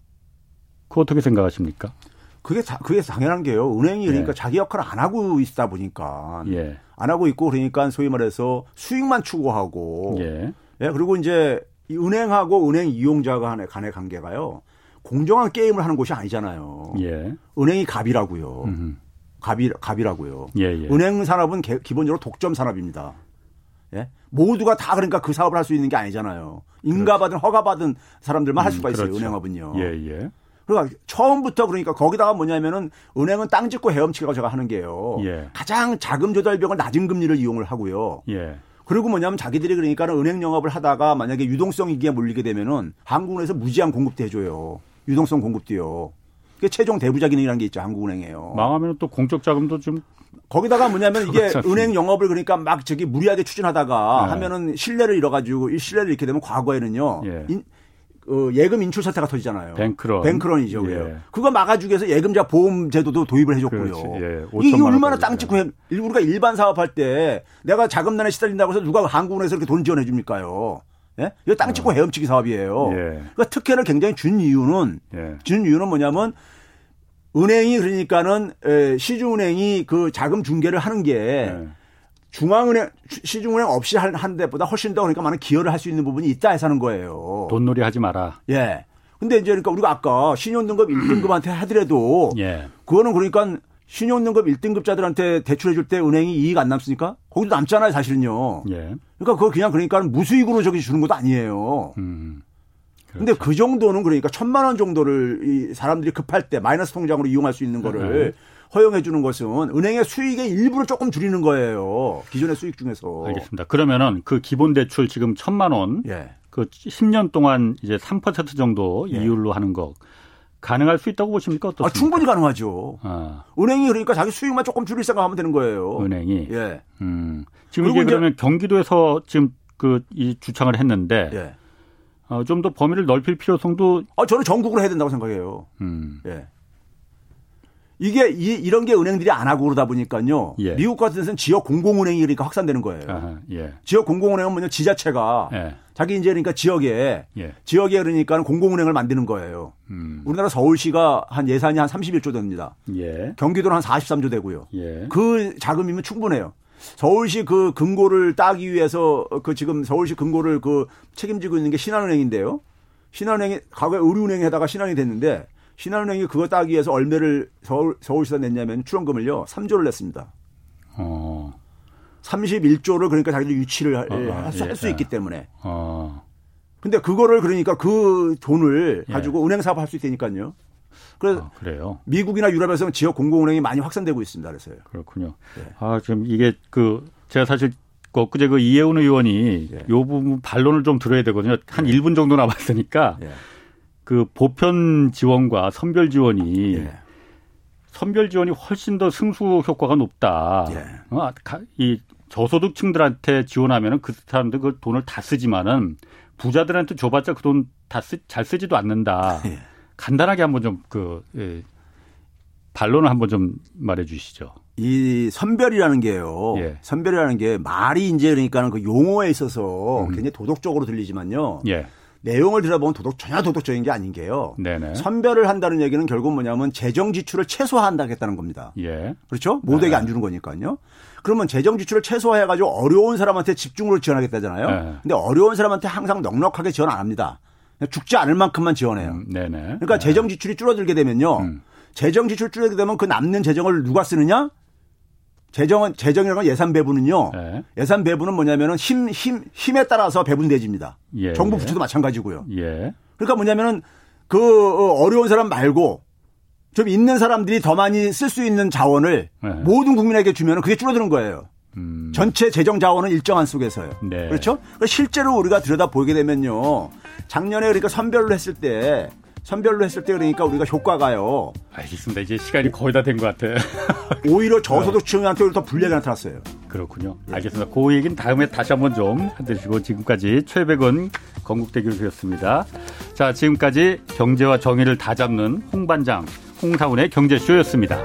그 어떻게 생각하십니까? 그게 다, 그게 당연한 게요. 은행이 그러니까 예. 자기 역할을 안 하고 있다 보니까 예. 안 하고 있고 그러니까 소위 말해서 수익만 추구하고 예. 예 그리고 이제 은행하고 은행 이용자가 간의, 간의 관계가요. 공정한 게임을 하는 곳이 아니잖아요. 예. 은행이 갑이라고요. 음흠. 갑이 갑이라고요. 예, 예. 은행 산업은 개, 기본적으로 독점 산업입니다. 예? 모두가 다 그러니까 그 사업을 할 수 있는 게 아니잖아요. 인가받은 그렇죠. 허가받은 사람들만 할 음, 수가 있어요. 그렇죠. 은행업은요. 예, 예. 그러니까 처음부터 그러니까 거기다가 뭐냐면은 은행은 땅 짓고 헤엄치기가 제가 하는 게요. 예. 가장 자금 조달 비용을 낮은 금리를 이용을 하고요. 예. 그리고 뭐냐면 자기들이 그러니까는 은행 영업을 하다가 만약에 유동성 위기에 몰리게 되면은 한국은행에서 무제한 공급도 해줘요. 유동성 공급도요. 그게 최종 대부자 기능이라는 게 있죠. 한국은행에요. 망하면 또 공적 자금도 좀 거기다가 뭐냐면 이게 은행 영업을 그러니까 막 저기 무리하게 추진하다가 네. 하면은 신뢰를 잃어가지고 이 신뢰를 잃게 되면 과거에는요. 예. 인, 어, 예금 인출 사태가 터지잖아요. 뱅크런. 뱅크런이죠. 예. 그거 막아주기 위해서 예금자 보험 제도도 도입을 해줬고요. 예. 이게 얼마나 땅 찍고 해. 우리가 일반 사업할 때 내가 자금난에 시달린다고 해서 누가 한국은행에서 이렇게 돈 지원해 줍니까요? 예? 이거 땅 찍고 어. 헤엄치기 사업이에요. 예. 그러니까 특혜를 굉장히 준 이유는 예. 준 이유는 뭐냐면 은행이 그러니까는 시중은행이 그 자금 중개를 하는 게 네. 중앙은행 시중은행 없이 한 데보다 훨씬 더 그러니까 많은 기여를 할 수 있는 부분이 있다 해서 하는 거예요. 돈놀이 하지 마라. 예. 근데 이제 그러니까 우리가 아까 신용등급 [clears throat] 1등급한테 하더라도 예. 그거는 그러니까 신용등급 1등급자들한테 대출해 줄 때 은행이 이익 안 남습니까? 거기도 남잖아요, 사실은요. 예. 그러니까 그거 그냥 그러니까 무수익으로 저기 주는 것도 아니에요. 음. 근데 그렇죠. 그 정도는 그러니까 천만 원 정도를 이 사람들이 급할 때 마이너스 통장으로 이용할 수 있는 거를 네. 허용해 주는 것은 은행의 수익의 일부를 조금 줄이는 거예요. 기존의 수익 중에서. 알겠습니다. 그러면은 그 기본 대출 지금 천만 원, 예. 그 10년 동안 이제 3% 정도 예. 이율로 하는 거 가능할 수 있다고 보십니까? 어떻습니까? 아, 충분히 가능하죠. 아. 은행이 그러니까 자기 수익만 조금 줄일 생각하면 되는 거예요. 은행이. 예. 음. 지금 이게 그러면 경기도에서 지금 그 이 주창을 했는데 예. 어, 좀 더 범위를 넓힐 필요성도. 아, 저는 전국으로 해야 된다고 생각해요. 음. 예. 이게 이, 이런 게 은행들이 안 하고 그러다 보니까요. 예. 미국 같은 데서는 지역 공공은행이 그러니까 확산되는 거예요. 아하, 예. 지역 공공은행은 뭐냐 지자체가 예. 자기 이제 그러니까 지역에 예. 지역에 그러니까 공공은행을 만드는 거예요. 음. 우리나라 서울시가 한 예산이 한 31조 됩니다. 예. 경기도는 한 43조 되고요. 예. 그 자금이면 충분해요. 서울시 그 금고를 따기 위해서 그 지금 서울시 금고를 그 책임지고 있는 게 신한은행인데요. 신한은행이 과거에 의류은행에다가 신한이 됐는데 신한은행이 그거 따기 위해서 얼마를 서울 서울시가 냈냐면 출원금을요 3조를 냈습니다. 어. 31조를 그러니까 자기들 유치를 어, 어, 할수 예, 할 있기 때문에. 어. 근데 그거를 그러니까 그 돈을 예. 가지고 은행 사업 할 수 있다니까요. 그래서 아. 미국이나 유럽에서는 지역 공공은행이 많이 확산되고 있습니다. 그래서요. 그렇군요. 네. 아 지금 이게 그 제가 사실 그 엊그제 그 이혜훈 의원이 네. 요 부분 반론을 좀 들어야 되거든요. 한 네. 1분 정도 남았으니까 네. 그 보편 지원과 선별 지원이 네. 선별 지원이 훨씬 더 승수 효과가 높다. 네. 어, 이 저소득층들한테 지원하면은 그 사람들 그 돈을 다 쓰지만은 부자들한테 줘봤자 그 돈 다 쓰, 잘 쓰지도 않는다. [laughs] 예. 간단하게 한번 좀그 예, 반론을 한번 좀 말해 주시죠. 이 선별이라는 게요. 예. 선별이라는 게 말이 이제 그러니까는 그 용어에 있어서 음. 굉장히 도덕적으로 들리지만요. 예. 내용을 들어보면 도덕 전혀 도덕적인 게 아닌 게요. 네네. 선별을 한다는 얘기는 결국 뭐냐면 재정 지출을 최소화한다겠다는 겁니다. 예. 그렇죠? 모두에게 네. 안 주는 거니까요. 그러면 재정 지출을 최소화해 가지고 어려운 사람한테 집중으로 지원하겠다잖아요. 네. 근데 어려운 사람한테 항상 넉넉하게 지원 안 합니다. 죽지 않을 만큼만 지원해요. 음, 네네. 그러니까 네. 재정 지출이 줄어들게 되면요. 음. 재정 지출 줄어들게 되면 그 남는 재정을 누가 쓰느냐? 재정은 재정이라는 예산 배분은요. 네. 예산 배분은 뭐냐면은 힘, 힘, 힘 에 따라서 배분되집니다. 예, 정부 예. 마찬가지고요. 예. 그러니까 뭐냐면은 그 어, 어려운 사람 말고 좀 있는 사람들이 더 많이 쓸 수 있는 자원을 네. 모든 국민에게 주면은 그게 줄어드는 거예요. 음. 전체 재정 자원은 일정한 속에서요. 네. 그렇죠? 그러니까 실제로 우리가 들여다 보게 되면요. 작년에 그러니까 선별로 했을 때 선별로 했을 때 그러니까 우리가 효과가요. 알겠습니다. 이제 시간이 거의 다 된 것 같아요. [laughs] 오히려 저소득층한테 더 불리하게 나타났어요. 그렇군요. 예. 알겠습니다. 그 얘기는 다음에 다시 한번 좀 해드리시고 지금까지 최백은 건국대 교수였습니다. 자, 지금까지 경제와 정의를 다 잡는 홍반장 홍사운의 경제쇼였습니다.